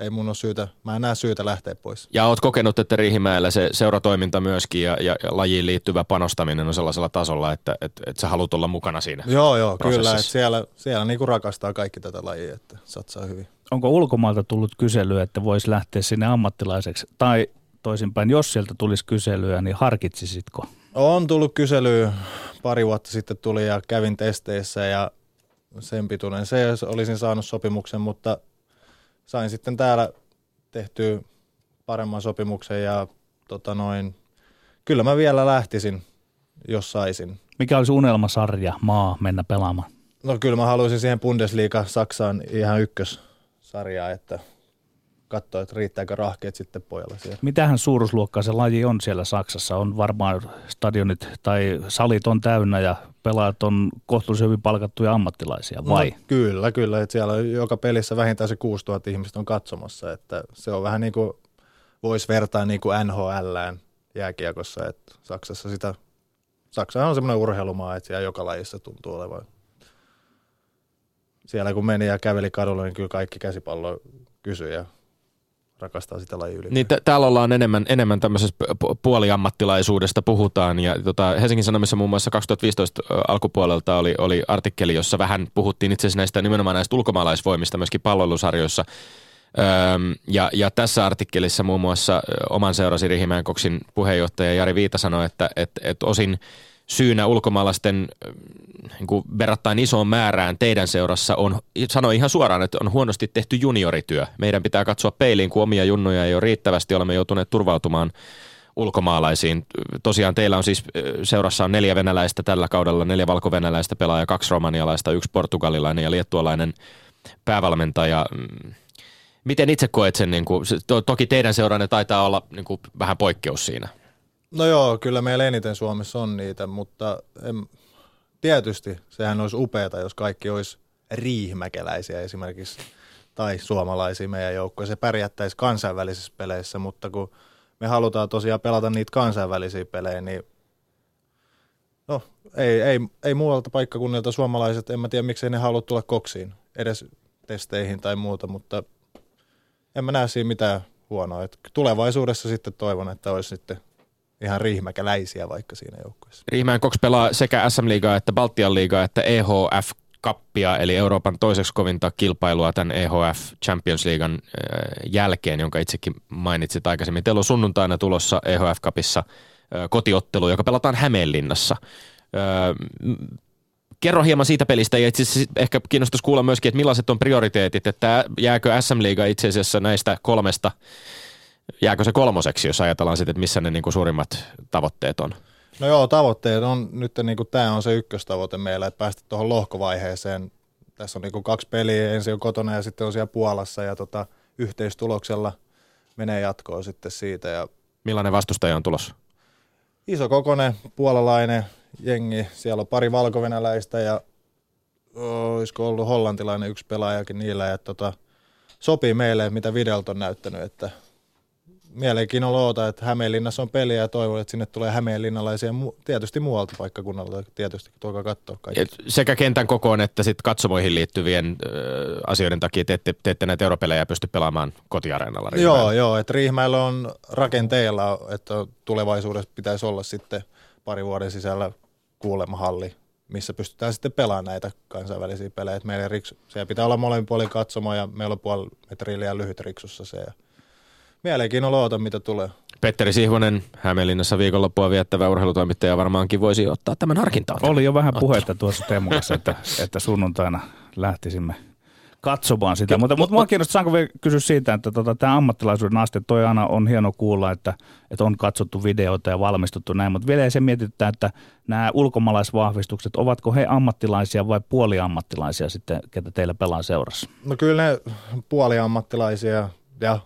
ei mun ole syytä, mä en näe syytä lähteä pois. Ja oot kokenut, että Riihimäellä se seuratoiminta myöskin ja, ja, ja lajiin liittyvä panostaminen on sellaisella tasolla, että et, et sä haluat olla mukana siinä Joo, joo, kyllä. Että siellä siellä niinku rakastaa kaikki tätä lajia, että satsaa hyvin. Onko ulkomailta tullut kysely, että voisi lähteä sinne ammattilaiseksi? Tai toisinpäin, jos sieltä tulisi kyselyä, niin harkitsisitko? On tullut kyselyä. Pari vuotta sitten tuli ja kävin testeissä ja sen pituinen se, jos olisin saanut sopimuksen, mutta sain sitten täällä tehtyä paremman sopimuksen ja tota noin, kyllä mä vielä lähtisin, jos saisin. Mikä olisi unelmasarja, maa mennä pelaamaan? No kyllä mä haluaisin siihen Bundesliga Saksaan ihan ykkössarjaa, että katsoa, että riittääkö rahkeet sitten pojalle siellä. Mitähän suuruusluokkaa se laji on siellä Saksassa? On varmaan stadionit tai salit on täynnä ja pelaajat on kohtuullisen hyvin palkattuja ammattilaisia, vai? No, kyllä, kyllä. Että siellä joka pelissä vähintään se 6000 ihmistä on katsomassa. Että se on vähän niin kuin, voisi vertaa niin kuin NHLään jääkiekossa, että Saksassa sitä, Saksa on semmoinen urheilumaa, että siellä joka lajissa tuntuu olevan. Siellä kun meni ja käveli kadulla, niin kyllä kaikki käsipallo kysyi ja rakastaa sitä lajia yli. Niin t- täällä ollaan enemmän, enemmän tämmöisestä puoliammattilaisuudesta puhutaan ja tota, Helsingin Sanomissa muun muassa 2015 alkupuolelta oli, oli artikkeli, jossa vähän puhuttiin itse asiassa näistä nimenomaan näistä ulkomaalaisvoimista myöskin palvelusarjoissa. Öm, ja, ja tässä artikkelissa muun muassa oman seurasi Rihimäen Koksin puheenjohtaja Jari Viita sanoi, että et, et osin – syynä ulkomaalaisten niin kuin verrattain isoon määrään teidän seurassa on, sanoi ihan suoraan, että on huonosti tehty juniorityö. Meidän pitää katsoa peiliin, kun omia junnuja ei ole riittävästi, olemme joutuneet turvautumaan ulkomaalaisiin. Tosiaan teillä on siis seurassa on neljä venäläistä tällä kaudella, neljä valkovenäläistä pelaajaa, kaksi romanialaista, yksi portugalilainen ja liettualainen päävalmentaja. Miten itse koet sen, niin kuin, to, toki teidän seuranne taitaa olla niin kuin, vähän poikkeus siinä. No joo, kyllä meillä eniten Suomessa on niitä, mutta en, tietysti sehän olisi upeata, jos kaikki olisi riihmäkeläisiä esimerkiksi tai suomalaisia meidän joukkoja. Se pärjättäisi kansainvälisissä peleissä, mutta kun me halutaan tosiaan pelata niitä kansainvälisiä pelejä, niin no, ei, ei, ei muualta paikkakunnilta suomalaiset, en mä tiedä miksei ne halua tulla koksiin, edes testeihin tai muuta, mutta en mä näe siinä mitään huonoa. Et tulevaisuudessa sitten toivon, että olisi sitten ihan riihmäkäläisiä vaikka siinä joukkueessa. Riihmään Koks pelaa sekä SM-liigaa että Baltian liigaa että EHF kappia, eli Euroopan toiseksi kovinta kilpailua tämän EHF Champions Leaguean äh, jälkeen, jonka itsekin mainitsit aikaisemmin. Teillä on sunnuntaina tulossa EHF Cupissa äh, kotiottelu, joka pelataan Hämeenlinnassa. Äh, kerro hieman siitä pelistä ja itse ehkä kiinnostaisi kuulla myöskin, että millaiset on prioriteetit, että jääkö SM Liiga itse asiassa näistä kolmesta, jääkö se kolmoseksi, jos ajatellaan sitten, että missä ne niin kuin suurimmat tavoitteet on? No joo, tavoitteet on nyt niin kuin tämä on se ykköstavoite meillä, että päästä tuohon lohkovaiheeseen. Tässä on niin kuin kaksi peliä, ensin on kotona ja sitten on siellä Puolassa ja tota, yhteistuloksella menee jatkoon sitten siitä. Ja Millainen vastustaja on tulossa? Iso kokonen, puolalainen jengi, siellä on pari valkovenäläistä ja olisiko ollut hollantilainen yksi pelaajakin niillä ja tota, sopii meille, mitä videolta on näyttänyt, että mielenkiinnolla oota, että Hämeenlinnassa on peliä ja toivon, että sinne tulee hämeenlinnalaisia tietysti muualta paikkakunnalta, tietysti tuokaa katsoa kaikki. Sekä kentän kokoon että sitten katsomoihin liittyvien ö, asioiden takia te ette, te ette näitä europelejä pysty pelaamaan kotiareenalla. Riihimäellä. Joo, joo, että Riihimäellä on rakenteilla, että tulevaisuudessa pitäisi olla sitten pari vuoden sisällä kuulemma halli, missä pystytään sitten pelaamaan näitä kansainvälisiä pelejä. Meillä riksu, siellä pitää olla molemmin puolin katsomo ja meillä on puoli metriä liian lyhyt riksussa se. Ja mielenkiinnolla oota, mitä tulee. Petteri Sihvonen, Hämeenlinnassa viikonloppua viettävä urheilutoimittaja varmaankin voisi ottaa tämän harkintaan. Oli jo vähän puhetta tuossa Teemun kanssa, että, että sunnuntaina lähtisimme katsomaan sitä. Mutta, mutta mua kiinnostaa, saanko vielä kysyä siitä, että tota, tämä ammattilaisuuden aste, toi aina on hieno kuulla, että, että on katsottu videoita ja valmistuttu näin, mutta vielä se mietityttää, että nämä ulkomaalaisvahvistukset, ovatko he ammattilaisia vai puoliammattilaisia sitten, ketä teillä pelaa seurassa? No kyllä ne puoliammattilaisia ja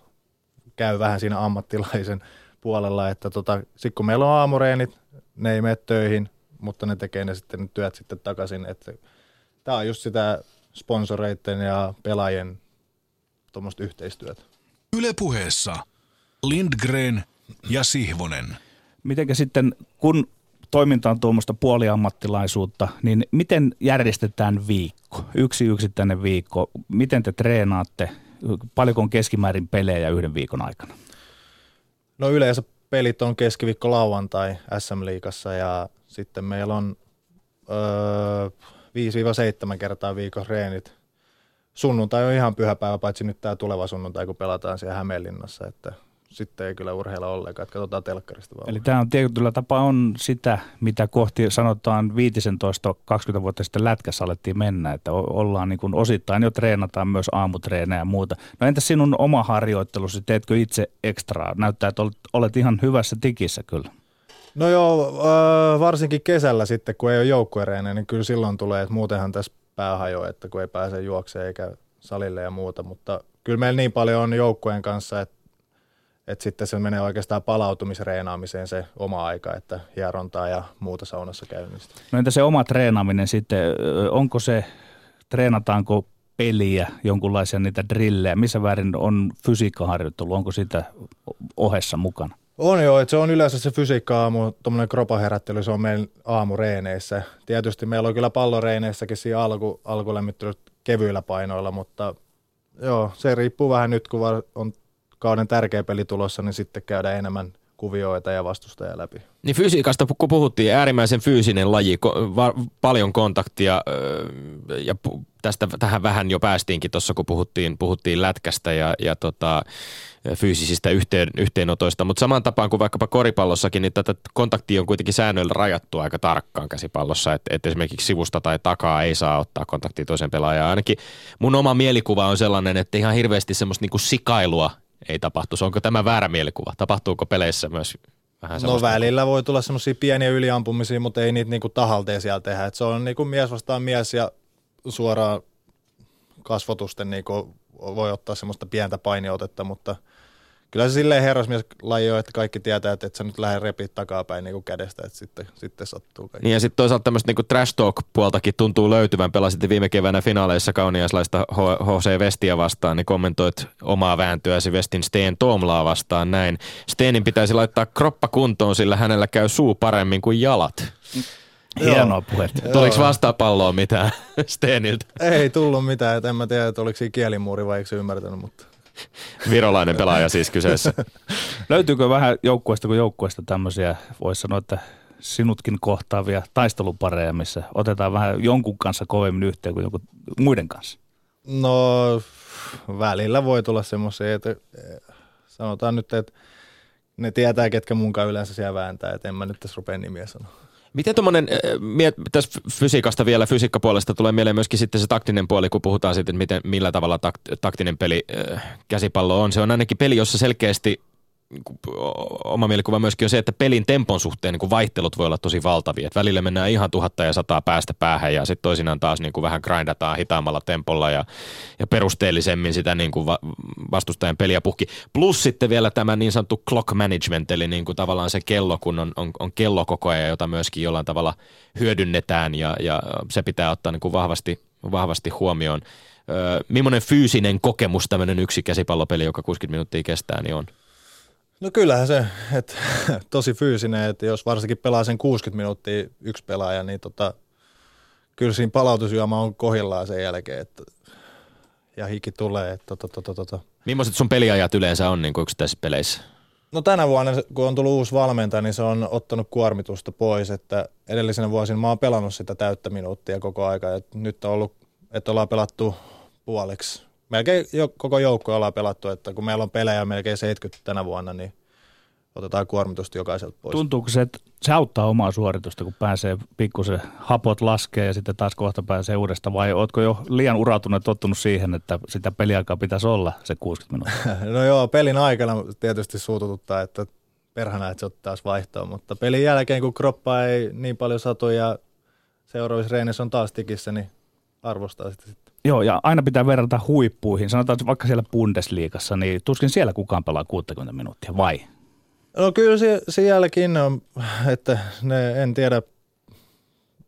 käy vähän siinä ammattilaisen puolella, että tota, sitten kun meillä on aamureenit, ne ei mene töihin, mutta ne tekee ne sitten ne työt sitten takaisin, että tämä on just sitä sponsoreiden ja pelaajien tuommoista yhteistyötä. Ylepuheessa Lindgren ja Sihvonen. Mitenkä sitten, kun toiminta on tuommoista puoliammattilaisuutta, niin miten järjestetään viikko, yksi yksittäinen viikko? Miten te treenaatte? Paljonko on keskimäärin pelejä yhden viikon aikana? No yleensä pelit on keskiviikko lauantai SM-liigassa ja sitten meillä on öö, 5-7 kertaa viikon reenit. Sunnuntai on ihan pyhä päivä, paitsi nyt tämä tuleva sunnuntai, kun pelataan siellä Hämeenlinnassa, että sitten ei kyllä urheilla ollenkaan, että katsotaan telkkarista vaan. Eli tämä on tietyllä tapaa on sitä, mitä kohti sanotaan 15-20 vuotta sitten lätkässä alettiin mennä, että ollaan niin kuin osittain jo treenataan myös aamutreenejä ja muuta. No entä sinun oma harjoittelusi, teetkö itse ekstraa? Näyttää, että olet ihan hyvässä tikissä kyllä. No joo, varsinkin kesällä sitten, kun ei ole joukkuereenejä, niin kyllä silloin tulee, että muutenhan tässä pää hajoaa, että kun ei pääse juokseen eikä salille ja muuta, mutta kyllä meillä niin paljon on joukkueen kanssa, että, että sitten se menee oikeastaan palautumisreenaamiseen se oma aika, että hierontaa ja muuta saunassa käymistä. No entä se oma treenaaminen sitten, onko se, treenataanko peliä, jonkunlaisia niitä drillejä, missä väärin on fysiikkaharjoittelu, onko sitä ohessa mukana? On joo, että se on yleensä se fysiikka-aamu, tuommoinen kropaherättely, se on meillä aamureeneissä. Tietysti meillä on kyllä palloreeneissäkin siinä alku, alkulämmittelyt kevyillä painoilla, mutta joo, se riippuu vähän nyt, kun on kauden tärkeä peli tulossa, niin sitten käydään enemmän kuvioita ja vastustajia läpi. Niin fysiikasta kun puhuttiin, äärimmäisen fyysinen laji, ko- va- paljon kontaktia ja tästä tähän vähän jo päästiinkin tuossa, kun puhuttiin, puhuttiin lätkästä ja, ja tota, fyysisistä yhteen, yhteenotoista, mutta saman tapaan kuin vaikkapa koripallossakin, niin tätä kontaktia on kuitenkin säännöillä rajattu aika tarkkaan käsipallossa, että, että esimerkiksi sivusta tai takaa ei saa ottaa kontaktia toiseen pelaajaan. Ainakin mun oma mielikuva on sellainen, että ihan hirveästi semmoista niinku sikailua ei tapahtu. Onko tämä väärä mielikuva? Tapahtuuko peleissä myös vähän No välillä voi tulla semmoisia pieniä yliampumisia, mutta ei niitä niinku tahalteen siellä tehdä. Et se on niinku mies vastaan mies ja suoraan kasvotusten niin kuin voi ottaa semmoista pientä painiotetta, mutta kyllä se silleen herrasmies laji on, että kaikki tietää, että et sä nyt lähde repiä takapäin niin kuin kädestä, että sitten, sitten sattuu kaikki. Niin ja sitten toisaalta tämmöistä niinku trash talk-puoltakin tuntuu löytyvän. Pelasitte viime keväänä finaaleissa kauniaislaista HC Vestia vastaan, niin kommentoit omaa vääntyäsi Vestin Steen Tomlaa vastaan näin. Steenin pitäisi laittaa kroppa kuntoon, sillä hänellä käy suu paremmin kuin jalat. Hienoa puhetta. Tuliko vastapalloa mitään (laughs) Steeniltä? Ei tullut mitään, että en mä tiedä, että oliko siinä kielimuuri vai eikö se ymmärtänyt, mutta Virolainen pelaaja siis kyseessä. Löytyykö vähän joukkueesta kuin joukkueesta tämmöisiä, voisi sanoa, että sinutkin kohtaavia taistelupareja, missä otetaan vähän jonkun kanssa kovemmin yhteen kuin jonkun muiden kanssa? No välillä voi tulla semmoisia, että eh, sanotaan nyt, että ne tietää, ketkä munkaan yleensä siellä vääntää, että en mä nyt tässä rupea nimiä sanoa. Miten tuommoinen, tässä fysiikasta vielä, fysiikkapuolesta tulee mieleen myöskin sitten se taktinen puoli, kun puhutaan sitten, miten, millä tavalla takt, taktinen peli äh, käsipallo on. Se on ainakin peli, jossa selkeästi Niinku, oma mielikuva myöskin on se, että pelin tempon suhteen niin kuin vaihtelut voi olla tosi valtavia. Et välillä mennään ihan tuhatta ja sataa päästä päähän ja sitten toisinaan taas niin kuin vähän grindataan hitaammalla tempolla ja, ja perusteellisemmin sitä niin kuin va- vastustajan peliä puhki. Plus sitten vielä tämä niin sanottu clock management, eli niin kuin tavallaan se kello, kun on, on, on kello koko ajan, jota myöskin jollain tavalla hyödynnetään ja, ja se pitää ottaa niin kuin vahvasti, vahvasti huomioon. Öö, millainen fyysinen kokemus tämmöinen yksi käsipallopeli, joka 60 minuuttia kestää, niin on? No kyllähän se, että (laughs) tosi fyysinen, että jos varsinkin pelaa sen 60 minuuttia yksi pelaaja, niin tota, kyllä siinä palautusjuoma on kohillaan sen jälkeen, että, ja hiki tulee. Että, tota, tota, tota. Millaiset sun peliajat yleensä on niin yksittäisissä peleissä? No tänä vuonna, kun on tullut uusi valmentaja, niin se on ottanut kuormitusta pois, että edellisenä vuosina mä oon pelannut sitä täyttä minuuttia koko aika, että nyt on ollut, että ollaan pelattu puoliksi melkein jo, koko joukko ollaan pelattu, että kun meillä on pelejä melkein 70 tänä vuonna, niin otetaan kuormitusta jokaiselta pois. Tuntuuko se, että se auttaa omaa suoritusta, kun pääsee pikkusen hapot laskee ja sitten taas kohta pääsee uudesta, vai ootko jo liian urautunut tottunut siihen, että sitä peliaikaa pitäisi olla se 60 minuuttia? (laughs) no joo, pelin aikana tietysti suutututtaa, että perhana, että se ottaa taas vaihtoa, mutta pelin jälkeen, kun kroppa ei niin paljon satu ja seuraavissa reenissä on taas tikissä, niin arvostaa sitä sitten. Joo, ja aina pitää verrata huippuihin. Sanotaan, että vaikka siellä Bundesliigassa, niin tuskin siellä kukaan pelaa 60 minuuttia, vai? No kyllä se, sielläkin on, että ne, en tiedä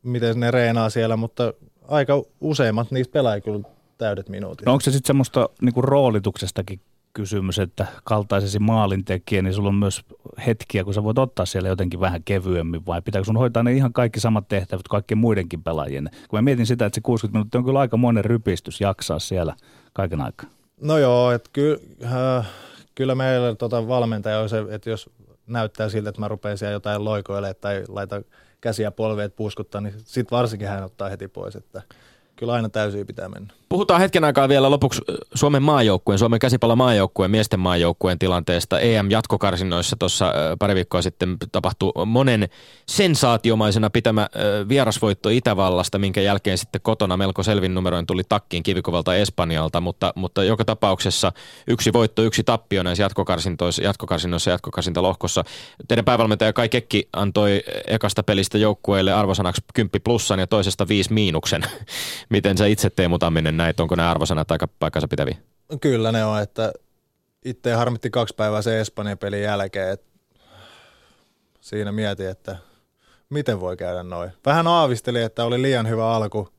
miten ne reenaa siellä, mutta aika useimmat niistä pelaa kyllä täydet minuutit. No onko se sitten semmoista niinku roolituksestakin kysymys, että kaltaisesi maalintekijä, niin sulla on myös hetkiä, kun sä voit ottaa siellä jotenkin vähän kevyemmin, vai pitääkö sun hoitaa ne ihan kaikki samat tehtävät kaikkien muidenkin pelaajien? Kun mä mietin sitä, että se 60 minuuttia on kyllä aika monen rypistys jaksaa siellä kaiken aikaa. No joo, että ky, äh, kyllä meillä tota valmentaja on se, että jos näyttää siltä, että mä rupean siellä jotain loikoille tai laita käsiä polveet puuskuttaa, niin sitten varsinkin hän ottaa heti pois, että – kyllä aina täysin pitää mennä. Puhutaan hetken aikaa vielä lopuksi Suomen maajoukkueen, Suomen käsipallomaajoukkueen, miesten maajoukkueen tilanteesta. EM-jatkokarsinnoissa tuossa pari viikkoa sitten tapahtui monen sensaatiomaisena pitämä vierasvoitto Itävallasta, minkä jälkeen sitten kotona melko selvin numeroin tuli takkiin kivikovalta Espanjalta, mutta, mutta joka tapauksessa yksi voitto, yksi tappio näissä jatkokarsinnoissa, jatkokarsinnoissa jatkokarsintalohkossa. Teidän päävalmentaja Kai Kekki antoi ekasta pelistä joukkueelle arvosanaksi 10 plussan ja toisesta 5 miinuksen. (laughs) Miten sä itse Teemu Tamminen näit, onko nämä arvosanat aika paikkansa pitäviä? Kyllä ne on, että itse harmitti kaksi päivää se Espanjan pelin jälkeen, että siinä mietin, että miten voi käydä noin. Vähän aavisteli, että oli liian hyvä alku.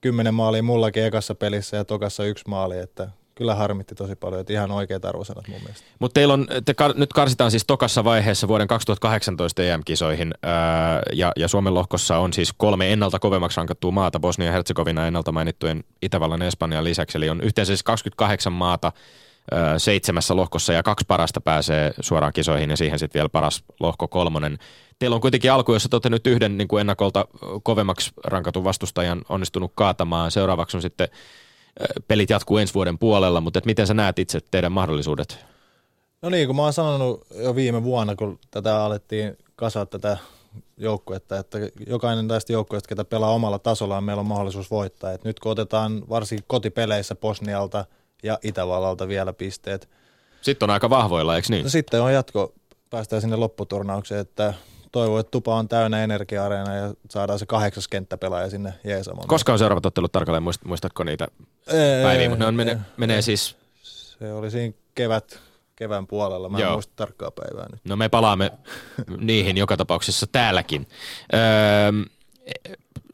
Kymmenen maalia mullakin ekassa pelissä ja tokassa yksi maali, että kyllä harmitti tosi paljon, että ihan oikeat arvosanat mun mielestä. Mutta teillä on, te kar, nyt karsitaan siis tokassa vaiheessa vuoden 2018 EM-kisoihin ää, ja, ja Suomen lohkossa on siis kolme ennalta kovemmaksi rankattua maata, Bosnia ja Herzegovina ennalta mainittujen Itävallan ja Espanjan lisäksi, eli on yhteensä siis 28 maata ää, seitsemässä lohkossa ja kaksi parasta pääsee suoraan kisoihin ja siihen sitten vielä paras lohko kolmonen. Teillä on kuitenkin alku, jossa te nyt yhden niin kuin ennakolta kovemmaksi rankatun vastustajan onnistunut kaatamaan. Seuraavaksi on sitten pelit jatkuu ensi vuoden puolella, mutta et miten sä näet itse teidän mahdollisuudet? No niin, kun mä oon sanonut jo viime vuonna, kun tätä alettiin kasaa tätä joukkuetta, että jokainen tästä joukkueesta, ketä pelaa omalla tasollaan, meillä on mahdollisuus voittaa. Et nyt kun otetaan varsinkin kotipeleissä Bosnialta ja Itävallalta vielä pisteet. Sitten on aika vahvoilla, eikö niin? No sitten on jatko, päästään sinne lopputurnaukseen, että toivon, että tupa on täynnä energia-areena ja saadaan se kahdeksas kenttäpelaaja sinne jeesamaan. Koska on seuraavat ottelut tarkalleen, muist- muistatko niitä päiviä? Mutta ne on, menee siis, Se oli siinä kevät, kevään puolella. Mä en Joo. muista tarkkaa päivää nyt. no me palaamme niihin joka tapauksessa täälläkin. Öö,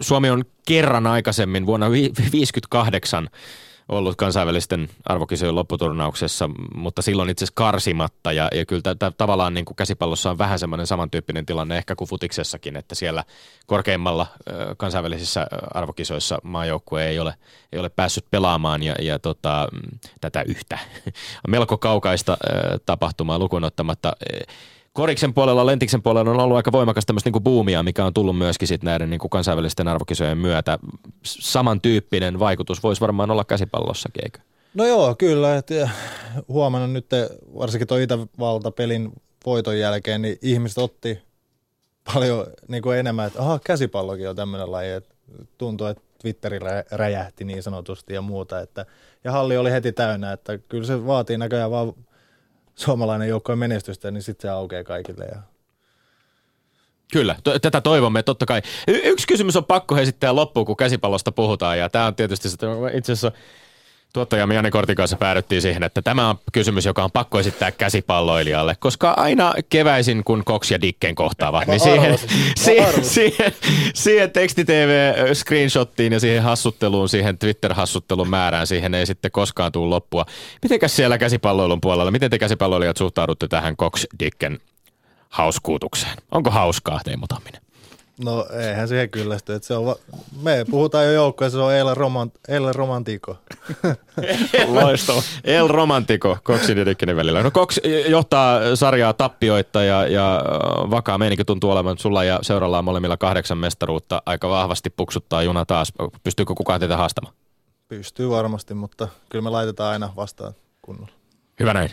Suomi on kerran aikaisemmin vuonna 1958 ollut kansainvälisten arvokisojen lopputurnauksessa, mutta silloin itse asiassa karsimatta. Ja, ja kyllä t- tavallaan niin kuin käsipallossa on vähän semmoinen samantyyppinen tilanne ehkä kuin futiksessakin, että siellä korkeimmalla kansainvälisissä arvokisoissa maajoukkue ei ole, ei ole päässyt pelaamaan ja, ja tota, mm, tätä yhtä (laughs) melko kaukaista tapahtumaa lukuun ottamatta. Koriksen puolella, Lentiksen puolella on ollut aika voimakas tämmöistä niinku boomia, mikä on tullut myöskin sit näiden niinku kansainvälisten arvokisojen myötä. Samantyyppinen vaikutus voisi varmaan olla käsipallossakin, eikö? No joo, kyllä. Et, ja huomannut nyt, varsinkin tuo Itävalta-pelin voiton jälkeen, niin ihmiset otti paljon niin kuin enemmän, että aha, käsipallokin on tämmöinen laji. Et tuntuu, että Twitteri rä- räjähti niin sanotusti ja muuta. Että, ja halli oli heti täynnä, että kyllä se vaatii näköjään vaan suomalainen joukkojen menestystä, niin sitten se aukeaa kaikille. Ja Kyllä, t- tätä toivomme totta kai. Y- yksi kysymys on pakko esittää loppuun, kun käsipallosta puhutaan, ja tämä on tietysti se, itse asiassa tuottajamme Jani Kortin kanssa päädyttiin siihen, että tämä on kysymys, joka on pakko esittää käsipalloilijalle, koska aina keväisin, kun Cox ja Dicken kohtaavat, niin (laughs) siihen, siihen, siihen, siihen teksti-tv-screenshottiin ja siihen hassutteluun, siihen Twitter-hassuttelun määrään, siihen ei sitten koskaan tule loppua. Mitenkäs siellä käsipalloilun puolella, miten te käsipalloilijat suhtaudutte tähän Cox Dicken hauskuutukseen? Onko hauskaa Teemu Tamminen? No eihän siihen kyllästy. Että se on va- me puhutaan jo joukkoja, se on eilen, romant- eilen romantiiko. (laughs) Loistava. El Romantico Coxin ja Dickenin välillä. No Cox johtaa sarjaa tappioita ja, ja äh, vakaa meininki tuntuu olevan sulla ja seuralla on molemmilla kahdeksan mestaruutta. Aika vahvasti puksuttaa juna taas. Pystyykö kukaan teitä haastamaan? Pystyy varmasti, mutta kyllä me laitetaan aina vastaan kunnolla. Hyvä näin.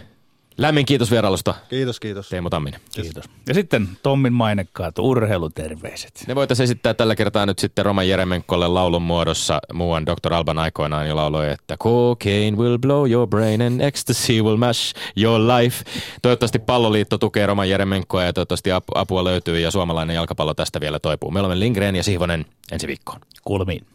Lämmin kiitos vierailusta, Kiitos, kiitos. Teemu Tamminen. Kiitos. Ja sitten Tommin mainekkaat urheiluterveiset. Ne voitaisiin esittää tällä kertaa nyt sitten Roman Jeremenkolle laulun muodossa. Muuan Dr. Alban aikoinaan jo lauloi, että Cocaine will blow your brain and ecstasy will mash your life. Toivottavasti palloliitto tukee Roman Jeremenkoa ja toivottavasti apu- apua löytyy ja suomalainen jalkapallo tästä vielä toipuu. Me olemme Lindgren ja Sihvonen ensi viikkoon. Kuulemiin.